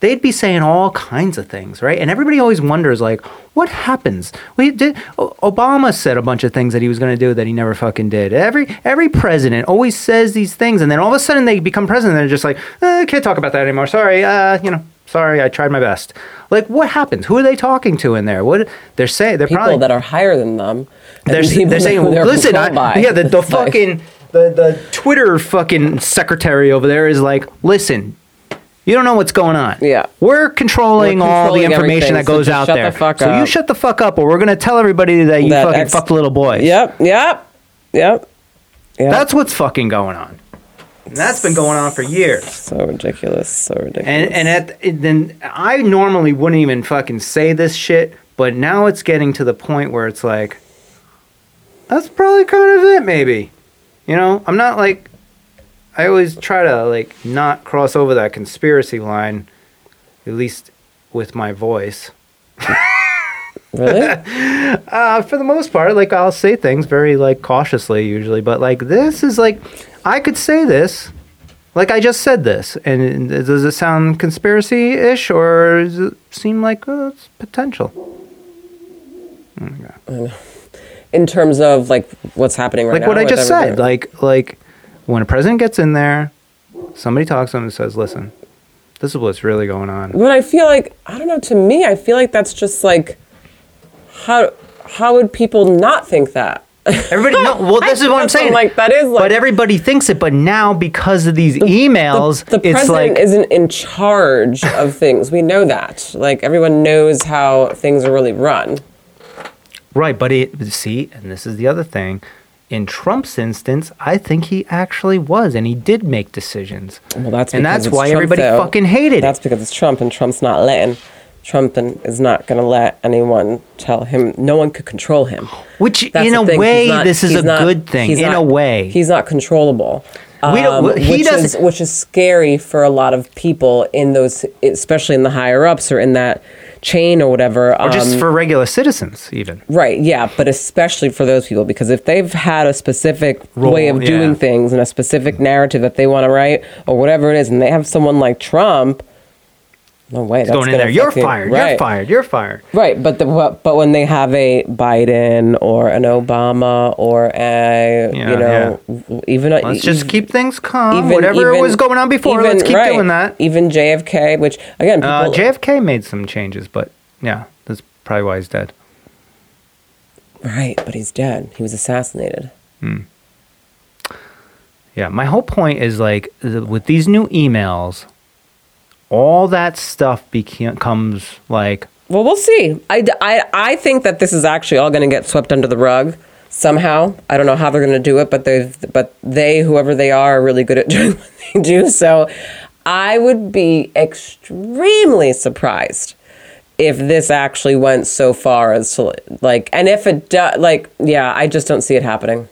they'd be saying all kinds of things, right? And everybody always wonders, like, what happens? We did. Obama said a bunch of things that he was going to do that he never fucking did. Every every president always says these things, and then all of a sudden they become president. and They're just like, eh, can't talk about that anymore. Sorry, uh, you know. Sorry, I tried my best. Like, what happens? Who are they talking to in there? What they're saying? They're people probably that are higher than them. they're, they're saying, they're listen, I, yeah, the, the fucking the, the Twitter fucking secretary over there is like, listen, you don't know what's going on. Yeah. we're controlling, We're all the information that goes just out shut the there. fuck so you shut the fuck up, or we're gonna tell everybody that you That fucking ex- fucked little boys. Yep. Yep. Yep. Yep. That's what's fucking going on. And that's been going on for years. so ridiculous. So ridiculous. And and at then I normally wouldn't even fucking say this shit, but now it's getting to the point where it's like that's probably kind of it maybe. You know, I'm not like I always try to like not cross over that conspiracy line at least with my voice. really? Uh, for the most part, like I'll say things very like cautiously usually, but like this is like I could say this, like I just said this, and does it sound conspiracy-ish or does it seem like oh, it's potential? In terms of like what's happening right now, like now. what I just said, like like when a president gets in there, somebody talks to him and says, "Listen, this is what's really going on." But I feel like I don't know. To me, I feel like that's just like how how would people not think that? Everybody, no, well, this is what I'm saying. Like, that is like- but everybody thinks it. But now, because of these emails, the, the it's president like isn't in charge of things. We know that. Like everyone knows how things are really run. Right, but it see, and this is the other thing. In Trump's instance, I think he actually was, and he did make decisions. Well, that's and because that's why Trump, everybody though. fucking hated That's because it's Trump, and Trump's not letting. Trump and is not going to let anyone tell him. No one could control him. Which, That's in a thing. way, not- this is a not- good thing. In not- a way, he's not controllable. We don't- Um, he which doesn't- is which is scary for a lot of people in those, especially in the higher ups or in that chain or whatever. or just um, for regular citizens, even. Right, yeah, but especially for those people because if they've had a specific Role, way of doing yeah. things and a specific narrative that they want to write or whatever it is, and they have someone like Trump, No way. That's going in there. You're fired. You're fired. You're fired. Right, but the, but when they have a Biden or an Obama or a Yeah, you know w- even a, Let's just keep things calm. even- Whatever even- was going on before, even- let's keep right, doing that. Even JFK, which again, people, Uh, JFK made some changes, but yeah, that's probably why he's dead. right, but he's dead. He was assassinated. Yeah, my whole point is like with these new emails, all that stuff becomes like Well, we'll see. i, I, I think that this is actually all going to get swept under the rug somehow. I don't know how they're going to do it, but they but they whoever they are are really good at doing what they do. So I would be extremely surprised if this actually went so far as to like and if it does like yeah, I just don't see it happening.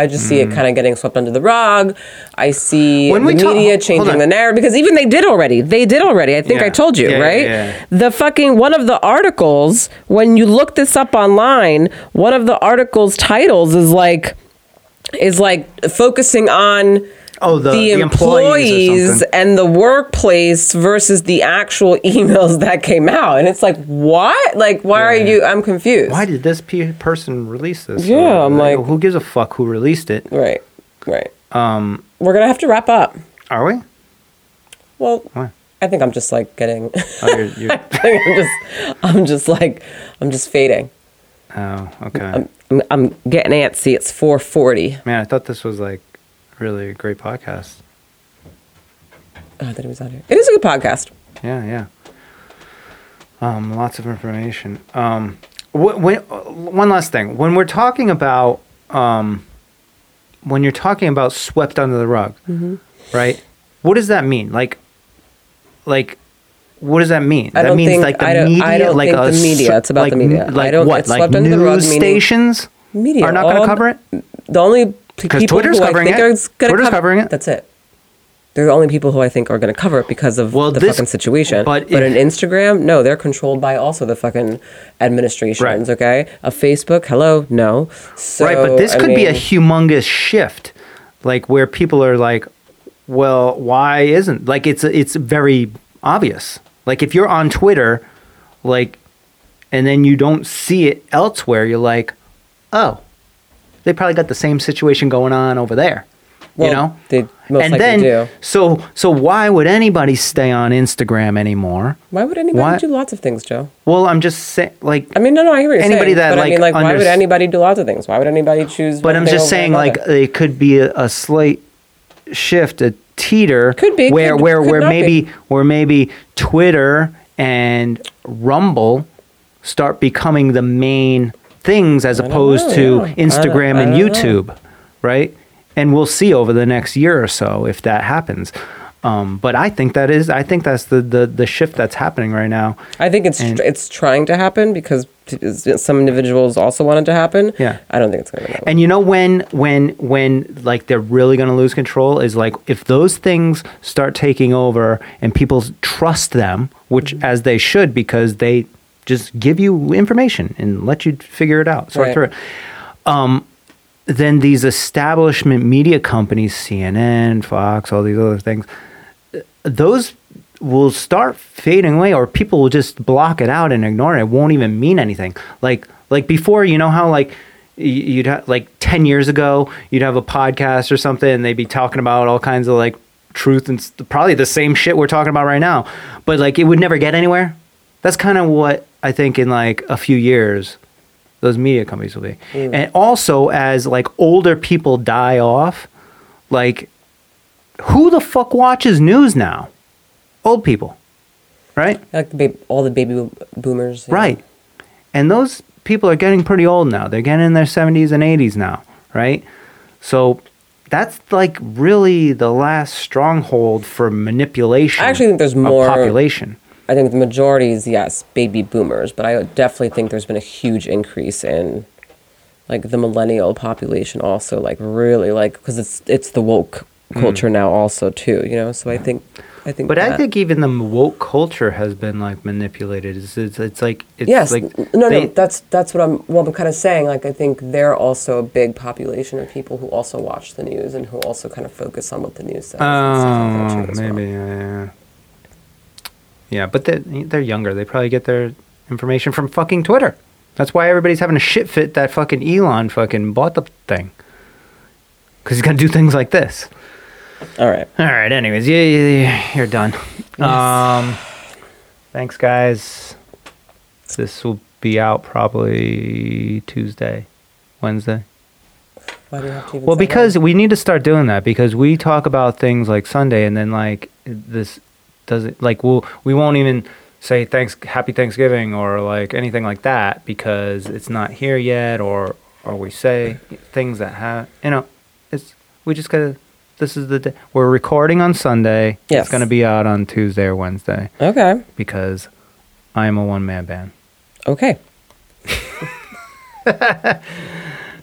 I just see it kind of getting swept under the rug. I see Mm. When the media hold changing the narrative because even they did already. They did already. I think I told you, Yeah, yeah, right? yeah. The fucking one of the articles, when you look this up online, one of the articles' titles is like is like focusing on Oh, the- the, the employees employees and the workplace versus the actual emails that came out. And it's like, what? Like, why are you? I'm confused. why did this pe- person release this? Yeah, Or, I'm like- who gives a fuck who released it? Right, right. Um, We're gonna have to wrap up. Are we? Well, Why? I think I'm just like getting. Oh, you're, you're, I think I'm just, I'm just like, I'm just fading. oh, okay. I'm, I'm getting antsy. It's 4:40. Man, I thought this was like really a great podcast. Oh, that he was out here. It is a good podcast. Yeah, yeah. Um, lots of information. Um, wh- when, one last thing. When we're talking about, um, when you're talking about swept under the rug, Mm-hmm. right? What does that mean? Like, like, what does that mean? I that don't means think- like the I don't- media, I don't like think a the media. It's about like, the media. I Like don't- what? Like swept under the rug, news stations Media are not going to cover it. The only p- 'Cause people Twitter's covering it. are Twitter's cover covering it. That's it. They're the only people who I think are going to cover it because of Well, the this- fucking situation. but But, an Instagram, no, they're controlled by also the fucking administrations. Right. Okay, a Facebook, hello, no. So, right, but this I could be a humongous shift, like where people are like, "Well, why isn't like it's it's very obvious. Like if you're on Twitter, like, and then you don't see it elsewhere, you're like, oh, they probably got the same situation going on over there, Well, you know." they most and likely then, do. so so why would anybody stay on Instagram anymore? Why would anybody why- do lots of things, Joe? Well, I'm just saying, like, I mean, no, no, I hear what you're Anybody saying. that, but I like, mean, like, why would anybody do lots of things? Why would anybody choose? But I'm just saying, like, it could be a, a slight shift, a teeter, Could be, where could- where could where maybe be. where maybe Twitter and Rumble start becoming the main things as opposed know, to yeah. I Instagram don't- I and don't know. YouTube, right? And we'll see over the next year or so if that happens. Um, but I think that is, I think that's the, the, the shift that's happening right now. I think it's and- it's trying to happen because some individuals also want it to happen. Yeah. I don't think it's going to happen. And you know when when when like they're really going to lose control is like if those things start taking over and people trust them, which Mm-hmm. as they should because they just give you information and let you figure it out, sort Right. through it. Um, then these establishment media companies, CNN, Fox, all these other things, those will start fading away or people will just block it out and ignore it. It won't even mean anything. Like like before, you know how like you'd have like 10 years ago, you'd have a podcast or something and they'd be talking about all kinds of like truth and st- probably the same shit we're talking about right now. But like it would never get anywhere. That's kind of what I think in like a few years those media companies will be. Mm. And also as like older people die off, like who the fuck watches news now? Old people, right? like the all the baby boomers. Right. And those people are getting pretty old now. They're getting in their 70s and 80s now, right? So that's like really the last stronghold for manipulation. I actually think there's more- population. I think the majority is yes, baby boomers, but I definitely think there's been a huge increase in like the millennial population also like really like because it's it's the woke culture now also too, you know. So I think I think Mm. But I think even the woke culture has been like manipulated. It's, it's, it's like it's yes, like no, they- no, that's that's what I'm. Well, I'm kind of saying. Like, I think they're also a big population of people who also watch the news and who also kind of focus on what the news says. and stuff like that Oh, too as well. maybe. Yeah, Yeah, but they're, they're younger. They probably get their information from fucking Twitter. That's why everybody's having a shit fit that fucking Elon fucking bought the thing. Because he's going to do things like this. All right. All right, anyways, yeah, yeah, you're done. Um, thanks, guys. This will be out probably Tuesday, Wednesday. Why do you have to Well, because that? we need to start doing that because we talk about things like Sunday and then like this doesn't like we'll we won't even say thanks happy Thanksgiving or like anything like that because it's not here yet or or we say things that have you know it's we just gotta this is the day we're recording on Sunday Yes. it's gonna be out on Tuesday or Wednesday Okay. because I am a one man band Okay.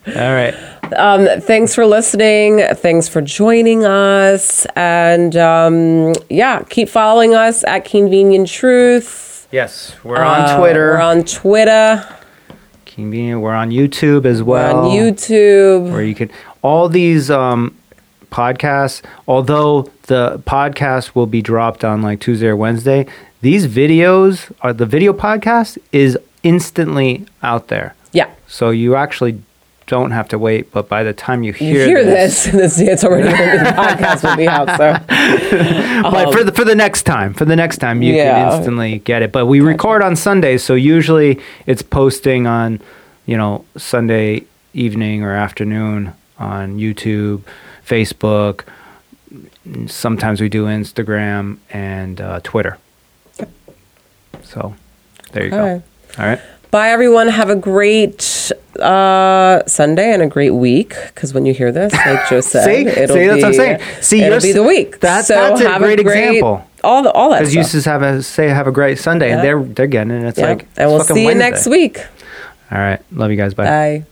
all right Um, thanks for listening. Thanks for joining us. And um, yeah, keep following us at Convenient Truth. yes we're on Uh, Twitter We're on Twitter. convenient we're on YouTube as We're well on YouTube. where you can all these um, podcasts although the podcast will be dropped on like tuesday or wednesday these videos are the video podcast is instantly out there yeah. so you actually don't have to wait but by the time you You hear, hear, this, this, it's already the podcast will be out. So but for the for the next time for the next time you Yeah. can instantly get it but we record on sundays so usually it's posting on you know sunday evening or afternoon on youtube facebook sometimes we do instagram and uh, twitter so there you Okay. go all right bye, everyone. Have a great uh, Sunday and a great week. Because when you hear this, like Joe said, See? it'll See, that's be, what I'm saying. See, it'll be the week. that- so that's a have great example. All the all that because you just have a say have a great sunday and they're they're getting it it's Yeah. like and we'll it's see you Wednesday. next week. all right love you guys bye Bye.